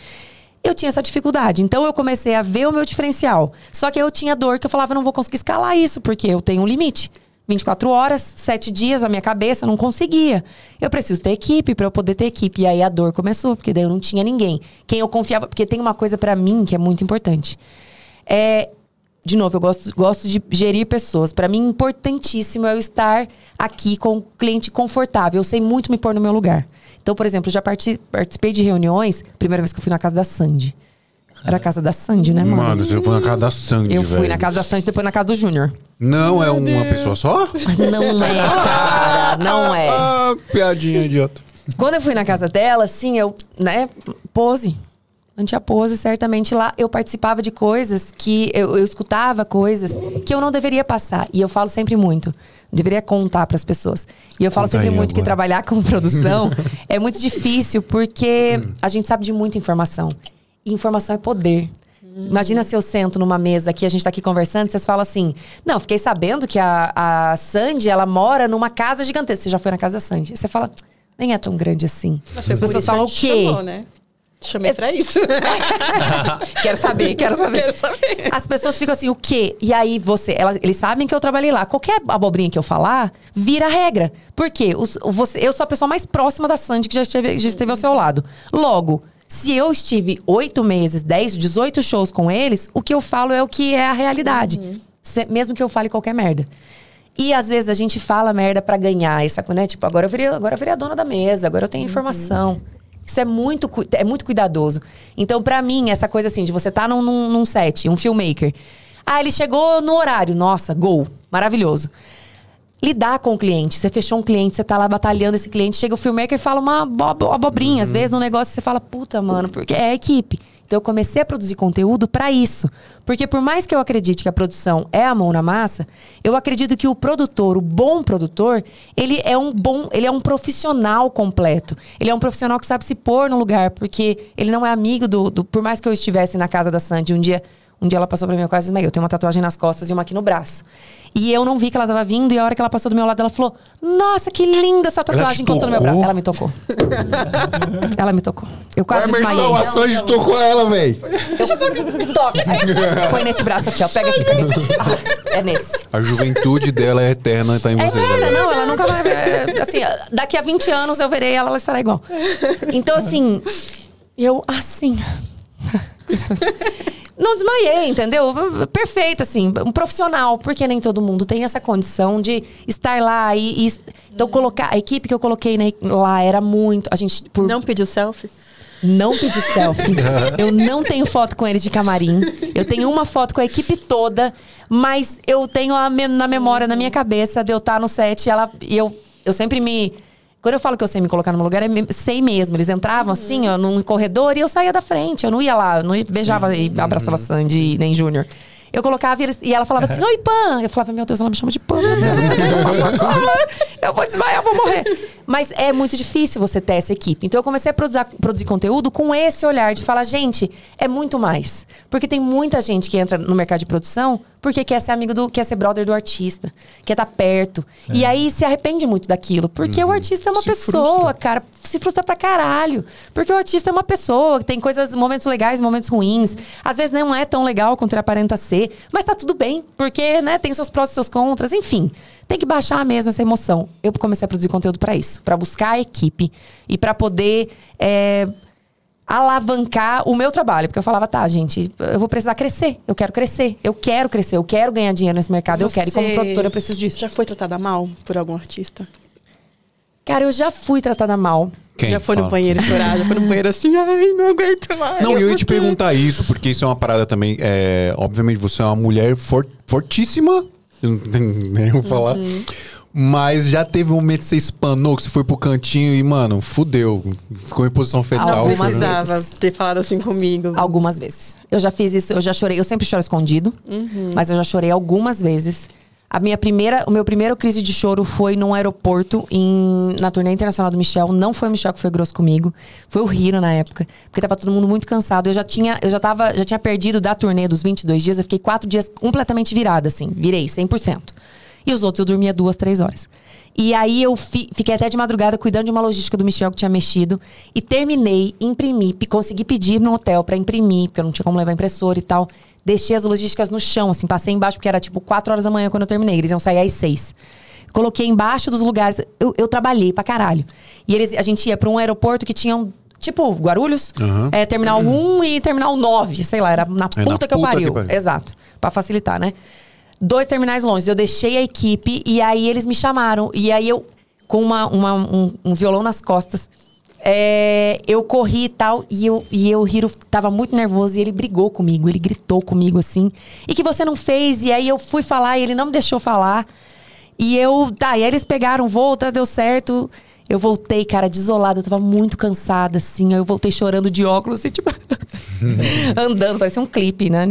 Eu tinha essa dificuldade. Então eu comecei a ver o meu diferencial. Só que eu tinha dor que eu falava, eu não vou conseguir escalar isso, porque eu tenho um limite. 24 horas, 7 dias, a minha cabeça não conseguia. Eu preciso ter equipe para eu poder ter equipe. E aí a dor começou, porque daí eu não tinha ninguém. Quem eu confiava. Porque tem uma coisa pra mim que é muito importante. É. De novo, eu gosto, gosto de gerir pessoas. Pra mim, importantíssimo é eu estar aqui com o cliente confortável. Eu sei muito me pôr no meu lugar. Então, por exemplo, eu já parti- participei de reuniões. Primeira vez que eu fui na casa da Sandy. Era a casa da Sandy, né, mano? Mano, você foi na casa da Sandy, eu velho. fui na casa da Sandy, depois na casa do Júnior. Não é uma pessoa só? Não é, cara. Não é. Ah, piadinha idiota. Quando eu fui na casa dela, assim, eu, né, pose. Pose, certamente lá eu participava de coisas que eu, eu escutava coisas que eu não deveria passar. E eu falo sempre muito. Deveria contar para as pessoas. E eu falo Conta sempre muito que agora. trabalhar com produção é muito difícil porque a gente sabe de muita informação. E informação é poder. Imagina se eu sento numa mesa aqui, a gente tá aqui conversando, vocês falam assim: Não, fiquei sabendo que a, a Sandy, ela mora numa casa gigantesca. Você já foi na casa da Sandy. Você fala, nem é tão grande assim. As pessoas falam o quê? Chamou, né? Chamei pra isso. quero saber, quero saber. Quero saber. As pessoas ficam assim, o quê? E aí você, elas, eles sabem que eu trabalhei lá. Qualquer abobrinha que eu falar, vira regra. Por quê? Os- você, eu sou a pessoa mais próxima da Sandy que já esteve, já esteve ao seu lado. Logo, se eu estive oito meses, 10, 18 shows com eles, o que eu falo é o que é a realidade. Se- mesmo que eu fale qualquer merda. E às vezes a gente fala merda pra ganhar essa, né? Tipo, agora eu virei, agora eu virei a dona da mesa, agora eu tenho informação. Isso é muito, é muito cuidadoso. Então, pra mim, essa coisa assim, de você tá num, num, num set, um filmmaker. Ah, ele chegou no horário. Nossa, gol. Maravilhoso. Lidar com o cliente. Você fechou um cliente, você tá lá batalhando esse cliente, chega o filmmaker e fala uma abo- abobrinha. Às vezes no negócio você fala, puta, mano, porque é a equipe. Então eu comecei a produzir conteúdo pra isso. Porque por mais que eu acredite que a produção é a mão na massa, eu acredito que o produtor, o bom produtor, ele é um bom, ele é um profissional completo. Ele é um profissional que sabe se pôr no lugar, porque ele não é amigo do, do- por mais que eu estivesse na casa da Sandy um dia, um dia ela passou pra mim, eu quase desmaiei. Eu tenho uma tatuagem nas costas e uma aqui no braço. E eu não vi que ela tava vindo, e a hora que ela passou do meu lado, ela falou: Nossa, que linda essa tatuagem encostou no meu braço. Ela me tocou. ela me tocou. Eu quase desmaiei. Emerson, a Sandy tocou ela, velho. Toca. Aí, Foi nesse braço aqui, ó. Pega aqui, pega aqui. Ah, é nesse. A juventude dela é eterna, tá em É nada, agora. não, ela nunca vai. é, Assim, daqui a 20 anos eu verei ela, ela estará igual. Então, assim, eu, assim. Não desmaiei, entendeu? Perfeito, assim, um profissional, porque nem todo mundo tem essa condição de estar lá e. e- então, colocar. A equipe que eu coloquei né, lá era muito. A gente. Por, Não pediu selfie? não pedi selfie. Eu não tenho foto com eles de camarim. Eu tenho uma foto com a equipe toda, mas eu tenho a na memória, na minha cabeça, de eu estar no set e ela. E eu, eu sempre me. Quando eu falo que eu sei me colocar no meu lugar, é me- sei mesmo. Eles entravam assim, ó, num corredor e eu saía da frente. Eu não ia lá, eu não ia- beijava e abraçava Sandy nem Júnior. Eu colocava e eles- e ela falava assim, oi, Pan. Eu falava, meu Deus, ela me chama de Pan. Meu Deus, eu. Eu vou desmaiar, eu vou morrer. Mas é muito difícil você ter essa equipe. Então eu comecei a produzir, produzir conteúdo com esse olhar de falar, gente, é muito mais. Porque tem muita gente que entra no mercado de produção porque quer ser amigo do, quer ser brother do artista, quer estar perto. E aí se arrepende muito daquilo. Porque o artista é uma Se pessoa, frustra. cara, se frustra pra caralho. Porque o artista é uma pessoa, que tem coisas, momentos legais, momentos ruins. Às vezes não é tão legal quanto ele aparenta ser, mas tá tudo bem, porque, né, tem seus prós e seus contras, enfim. Tem que baixar mesmo essa emoção. Eu comecei a produzir conteúdo pra isso, Pra buscar a equipe e pra poder é, alavancar o meu trabalho, porque eu falava, tá, gente, eu vou precisar crescer, eu quero crescer, eu quero crescer, eu quero ganhar dinheiro nesse mercado, eu quero e como Você produtora eu preciso disso. Já foi tratada mal por algum artista? Cara, eu já fui tratada mal. Quem já foi fala? no banheiro chorar, já foi no banheiro assim, ai, não aguento mais. Não, e eu ia te perguntar isso, porque isso é uma parada também. É, obviamente, você é uma mulher for- fortíssima. Eu não tenho nem o que falar. Uhum. Mas já teve um momento que você espanou, que você foi pro cantinho e, mano, fudeu. Ficou em posição fetal. Não Algumas vezes. ter falado assim comigo. Algumas vezes. Eu já fiz isso, eu já chorei. Eu sempre choro escondido, mas eu já chorei algumas vezes. A minha primeira, o meu primeiro crise de choro foi num aeroporto em, na turnê internacional do Michel. Não foi o Michel que foi grosso comigo, foi o Hiro na época, porque tava todo mundo muito cansado. Eu já tinha, eu já tava, já tinha perdido da turnê dos 22 dias. Eu fiquei quatro dias completamente virada, assim, virei 100%. E os outros eu dormia duas, três horas. E aí eu fi- fiquei até de madrugada cuidando de uma logística do Michel que tinha mexido. E terminei, imprimi, consegui pedir no hotel pra imprimir, porque eu não tinha como levar impressora e tal. Deixei as logísticas no chão, assim, passei embaixo, porque era tipo 4 horas da manhã quando eu terminei. Eles iam sair às 6. Coloquei embaixo dos lugares. Eu, eu trabalhei pra caralho. E eles, a gente ia pra um aeroporto que tinha um. Tipo, Guarulhos, Aham. é, terminal 1 e terminal 9, sei lá, era na É, puta, na que, eu puta que pariu. pariu. Exato. Pra facilitar, né? Dois terminais longe. Eu deixei a equipe e aí eles me chamaram. E aí eu, com uma, uma- um, um violão nas costas, é, eu corri e tal. E, eu, e eu, Hiro tava muito nervoso e ele brigou comigo. Ele gritou comigo assim. E que você não fez? E aí eu fui falar e ele não me deixou falar. E eu, tá, e aí eles pegaram, volta, deu certo. Eu voltei, cara, desolada, eu tava muito cansada, assim. Aí eu voltei chorando de óculos, assim, tipo. andando, parecia um clipe, né?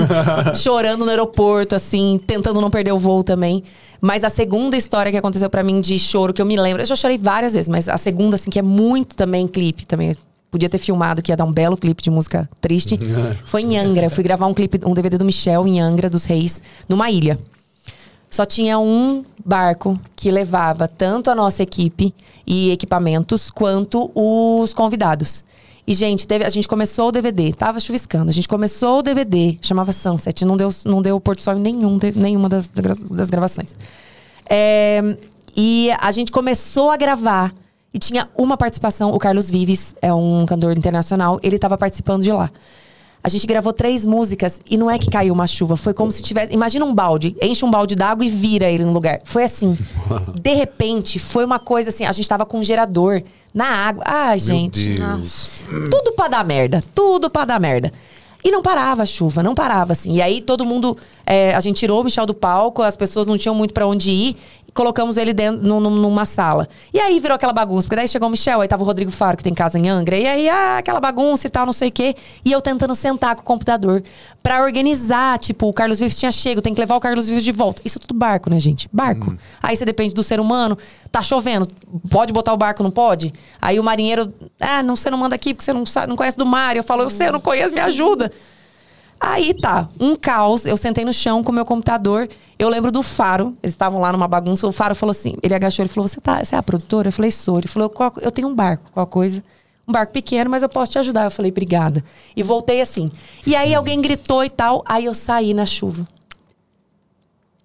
Chorando no aeroporto, assim, tentando não perder o voo também. Mas a segunda história que aconteceu pra mim de choro, que eu me lembro, eu já chorei várias vezes, mas a segunda, assim, que é muito também clipe, também. Podia ter filmado, que ia dar um belo clipe de música triste. Foi em Angra. Eu fui gravar um clipe, um DVD do Michel em Angra, dos Reis, numa ilha só tinha um barco que levava tanto a nossa equipe e equipamentos quanto os convidados. E, gente, teve- a gente começou o DVD, tava chuviscando. A gente começou o DVD, chamava Sunset, não deu, não deu Porto Sol em nenhum, nenhuma das, das gravações. É, e a gente começou a gravar e tinha uma participação. O Carlos Vives é um cantor internacional, ele estava participando de lá. A gente gravou três músicas e não é que caiu uma chuva, foi como se tivesse. Imagina um balde, enche um balde d'água e vira ele no lugar. Foi assim. De repente, foi uma coisa assim, a gente tava com um gerador na água. Ai, gente. Deus. Tudo pra dar merda. Tudo pra dar merda. E não parava a chuva, não parava, assim. E aí todo mundo. é, a gente tirou o Michel do palco, as pessoas não tinham muito pra onde ir. Colocamos ele dentro num- num- numa sala. E aí virou aquela bagunça. Porque daí chegou o Michel, aí tava o Rodrigo Faro, que tem casa em Angra. E aí, ah, aquela bagunça e tal, não sei o quê. E eu tentando sentar com o computador pra organizar. Tipo, o Carlos Vives tinha chego, tem que levar o Carlos Vives de volta. Isso é tudo barco, né, gente? Barco. Aí você depende do ser humano. Tá chovendo, pode botar o barco, não pode? Aí o marinheiro, ah, não, você não manda aqui porque você não, sabe, não conhece do mar. Eu falo, eu sei, eu não conheço, me ajuda. Aí tá, um caos. Eu sentei no chão com o meu computador. Eu lembro do Faro. Eles estavam lá numa bagunça. O Faro falou assim: ele agachou, ele falou: Você, tá, você é a produtora? Eu falei: Sou. Ele falou: "Qual- Eu tenho um barco, qual coisa. Um barco pequeno, mas eu posso te ajudar. Eu falei: Obrigada. E voltei assim. E aí alguém gritou e tal. Aí eu saí na chuva.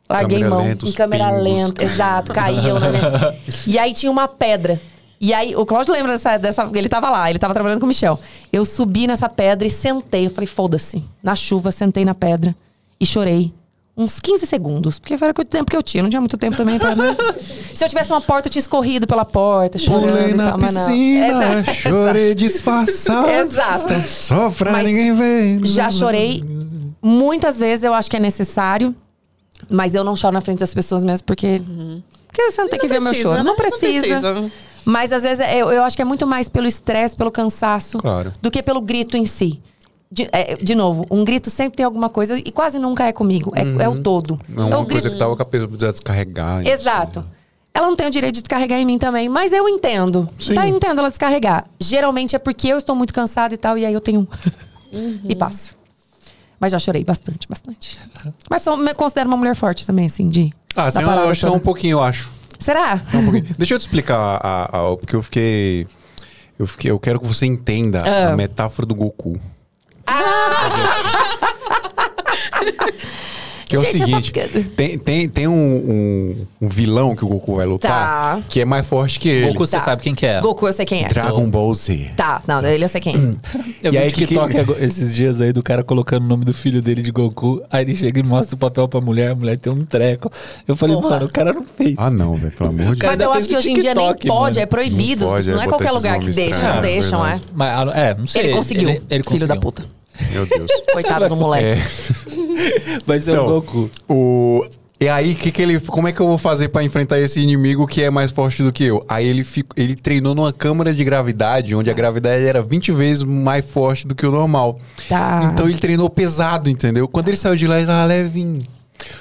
Larguei Câmera mão lenta, em câmera lenta, exato, caíam na minha. E aí tinha uma pedra. E aí, o Cláudio lembra dessa, dessa. Ele tava lá, ele tava trabalhando com o Michel. Eu subi nessa pedra e sentei. Eu falei, foda-se. Na chuva, sentei na pedra e chorei Uns 15 segundos. Porque era o tempo que eu tinha. Não tinha muito tempo também pra. Né? Se eu tivesse uma porta, eu tinha escorrido pela porta, chorando Pulei e na tal, mas não. piscina, Exato. chorei disfarçado. Exato. Só pra Mas ninguém ver. Já chorei muitas vezes, eu acho que é necessário. Mas eu não choro na frente das pessoas mesmo, porque. Porque você não tem que ver o meu precisa, choro. né? Não Não precisa. Precisa. Mas às vezes é- eu, eu acho que é muito mais pelo estresse, pelo cansaço, Claro. do que pelo grito em si. De, é, de novo, um grito sempre tem alguma coisa e quase nunca é comigo. É, é o todo. Não, é uma o coisa que tava com a pessoa precisando descarregar. isso. Exato. Ela não tem o direito de descarregar em mim também, mas eu entendo. Sim. Tá, eu entendo ela descarregar. Geralmente é porque eu estou muito cansada e tal, e aí eu tenho. e passa. Mas já chorei bastante, bastante. Mas sou, me considero uma mulher forte também, assim, de. Ah, parada eu acho é um pouquinho, eu acho. Será? Um. Deixa eu te explicar, a, a- a- porque eu fiquei, eu fiquei. Eu quero que você entenda Ah. a metáfora do Goku. Que é o Gente, seguinte: piada- tem, tem, tem um, um- um vilão que o Goku vai lutar Tá. que é mais forte que ele. Goku, você Tá. sabe quem que é. Goku, eu sei quem é. Dragon Ball Z. Tá, não, ele eu sei quem é. Eu E vi aí, um que que- TikTok agora- esses dias aí do cara colocando o nome do filho dele de Goku. Aí ele chega e mostra o papel pra mulher, a mulher tem um treco. Eu falei, Porra. mano, o cara não fez. Ah, não, velho, pelo amor de Cara, Mas eu acho que hoje em dia nem TikTok, pode, mano. é proibido. Não pode, isso não é é qualquer lugar que estranhos, não é deixam, é. Mas, é, não sei. Ele conseguiu, Ele, ele filho da puta. Meu Deus. Coitado do moleque. É. Vai ser Então, o Goku. O... E aí, que que ele, como é que eu vou fazer pra enfrentar esse inimigo que é mais forte do que eu? Aí ele, fico, ele treinou numa câmara de gravidade, onde a gravidade era 20 vezes mais forte do que o normal. Tá. Então ele treinou pesado, entendeu? Quando ele saiu de lá, ele tava levinho.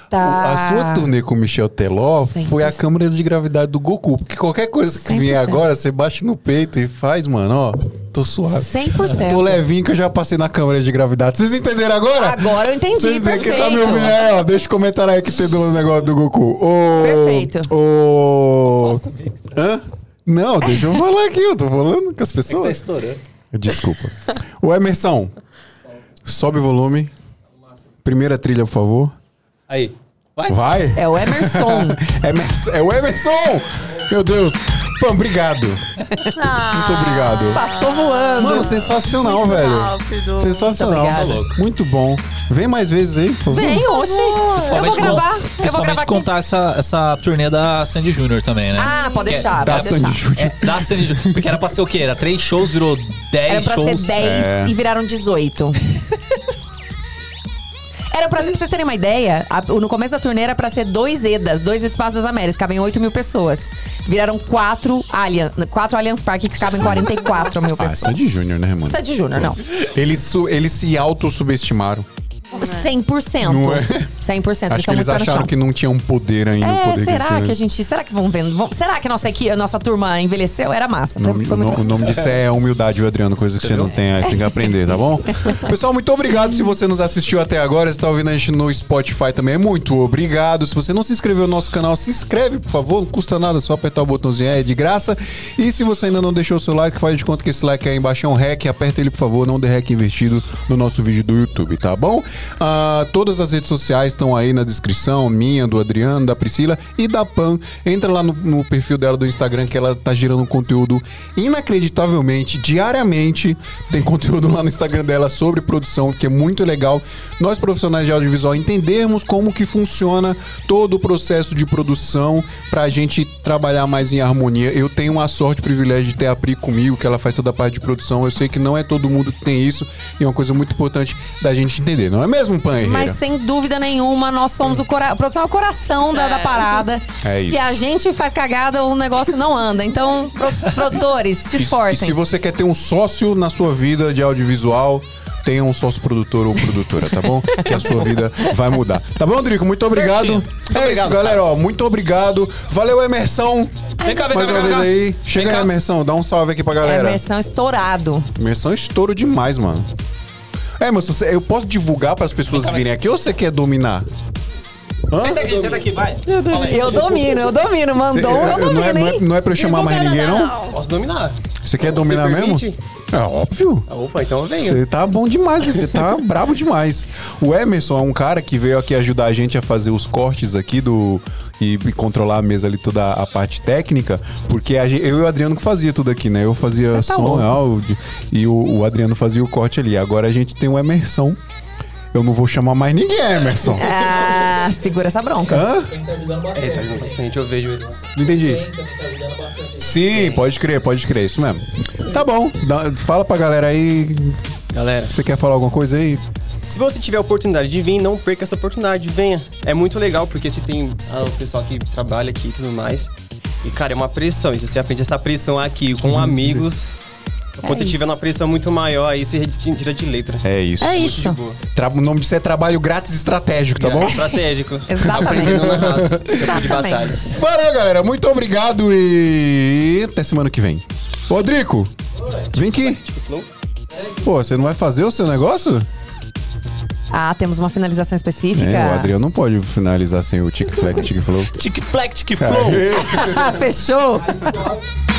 Tá. A sua turnê com o Michel Teló Cem foi a câmara de gravidade do Goku. Porque qualquer coisa que 100%. vier agora, você bate no peito e faz, mano, ó. Tô suave. 100%. Tô levinho que eu já passei na câmara de gravidade. Vocês entenderam agora? Agora eu entendi, Vocês quem tá me ouvindo aí, ó. Deixa o comentário aí que tem do negócio do Goku. Ô, Perfeito. Ô. Hã? Não, deixa eu falar aqui, eu tô falando com as Tá pessoas. estourando. Desculpa. Ô, Emerson, sobe o volume. Primeira trilha, por favor. Aí. Vai. Vai. É o Emerson. Emerson, é o Emerson! Meu Deus. Pô, obrigado. Muito obrigado. Passou voando. Mano, sensacional, velho. Rápido. Sensacional. Muito. Muito bom. Vem mais vezes aí, por favor. Vem, oxe. Eu vou gravar. con- Eu vou gravar aqui. contar essa, essa turnê da Sandy Júnior também, né? Ah, pode é- deixar, Da pode Sandy deixar. Júnior. É, da Sandy Júnior. Porque era pra ser o quê? Era três shows, virou dez Era pra shows. ser 10 É. e viraram 18. Era pra, pra vocês terem uma ideia, a- no começo da turnê era pra ser dois EDAs, dois Espaços das Américas, cabem 8 mil pessoas. Viraram quatro Allianz, quatro Allianz Parque que cabem 44 mil Ah, pessoas. Sandy Júnior, né, mano? Isso é de Júnior, não. Eles, su- eles se auto-subestimaram. 100%. Não é? 100%. Acho eles que eles acharam chão. que não tinham poder ainda. É, poder será eles que a gente. Será que vão vendo? vão- será que a nossa, equipe, a nossa turma envelheceu? Era massa. O Foi, nome, foi o muito no- o nome disso é humildade, viu, Adriano? Coisa que você não tem, aí você tem que aprender, tá bom? Pessoal, muito obrigado se você nos assistiu até agora. Se tá ouvindo a gente no Spotify também, muito obrigado. Se você não se inscreveu no nosso canal, se inscreve, por favor. Não custa nada, é só apertar o botãozinho, é de graça. E se você ainda não deixou o seu like, faz de conta que esse like aí embaixo é um hack. Aperta ele, por favor, não dê hack investido no nosso vídeo do YouTube, tá bom? Ah, todas as redes sociais estão aí na descrição, minha, do Adriano, da Priscila e da Pan. Entra lá no, no perfil dela do Instagram que ela tá gerando um conteúdo inacreditavelmente, diariamente. Tem conteúdo lá no Instagram dela sobre produção, que é muito legal. Nós profissionais de audiovisual entendermos como que funciona todo o processo de produção pra gente trabalhar mais em harmonia. Eu tenho a sorte, o privilégio de ter a Pri comigo, que ela faz toda a parte de produção. Eu sei que não é todo mundo que tem isso e é uma coisa muito importante da gente entender, não é mesmo, Pan Herrera? Mas sem dúvida nenhuma, nós somos o, cora a produção é o coração da, da parada. É Se isso. a gente faz cagada, o negócio não anda. Então, pro- produtores, se E- E, esforcem. se você quer ter um sócio na sua vida de audiovisual, tenha um sócio produtor ou produtora, tá bom? que a sua vida vai mudar. Tá bom, Drico? Muito obrigado. Certinho. é obrigado, isso, galera. Ó, muito obrigado. Valeu, Emerson. Vem cá, vem Mais cá, uma vem vez cá. aí. Chega Vem aí. Emerson. Dá um salve aqui pra É galera. versão estourado. Emerson é estouro demais, mano. É, mas você- eu posso divulgar para as pessoas virem aqui ou você quer dominar? Hã? Senta aqui, senta aqui, vai. Fala aí. Eu domino, eu domino. Mandou, Cê- eu não, é, domino, não, é, hein? não é pra eu chamar mais ninguém, não? Posso dominar. Você quer dominar mesmo? É óbvio. Opa, então eu venho. Você tá bom demais, você tá brabo demais. O Emerson é um cara que veio aqui ajudar a gente a fazer os cortes aqui do. E, e controlar a mesa ali, toda a parte técnica, porque a gente- eu e o Adriano que fazia tudo aqui, né? Eu fazia tá som, louco. áudio, e o, o Adriano fazia o corte ali. Agora a gente tem o Emerson. Eu não vou chamar mais ninguém, Emerson. Ah, segura essa bronca. Hã? É, tá ajudando bastante, eu vejo ele. Não entendi. Sim, pode crer, pode crer, isso mesmo. Tá bom, dá- fala pra galera aí. Galera, Você quer falar alguma coisa aí? se você tiver a oportunidade de vir, não perca essa oportunidade, venha. É muito legal, porque você tem ah, o pessoal que trabalha aqui e tudo mais. E, cara, é uma pressão. E se você aprende essa pressão aqui com amigos, quando você isso. tiver uma pressão muito maior, aí você tira de letra. É isso. É isso. Tra- o nome disso é trabalho grátis estratégico, tá bom? Estratégico. Exatamente. Aprendendo na raça. Campo de batalha. Exatamente. Valeu, galera. Muito obrigado e até semana que vem. Rodrigo, vem aqui. Flow? Pô, você não vai fazer o seu negócio? Ah, temos uma finalização específica. É, o Adriano não pode finalizar sem o tic flag, tic flow. Tic flex, tic flow. Fechou?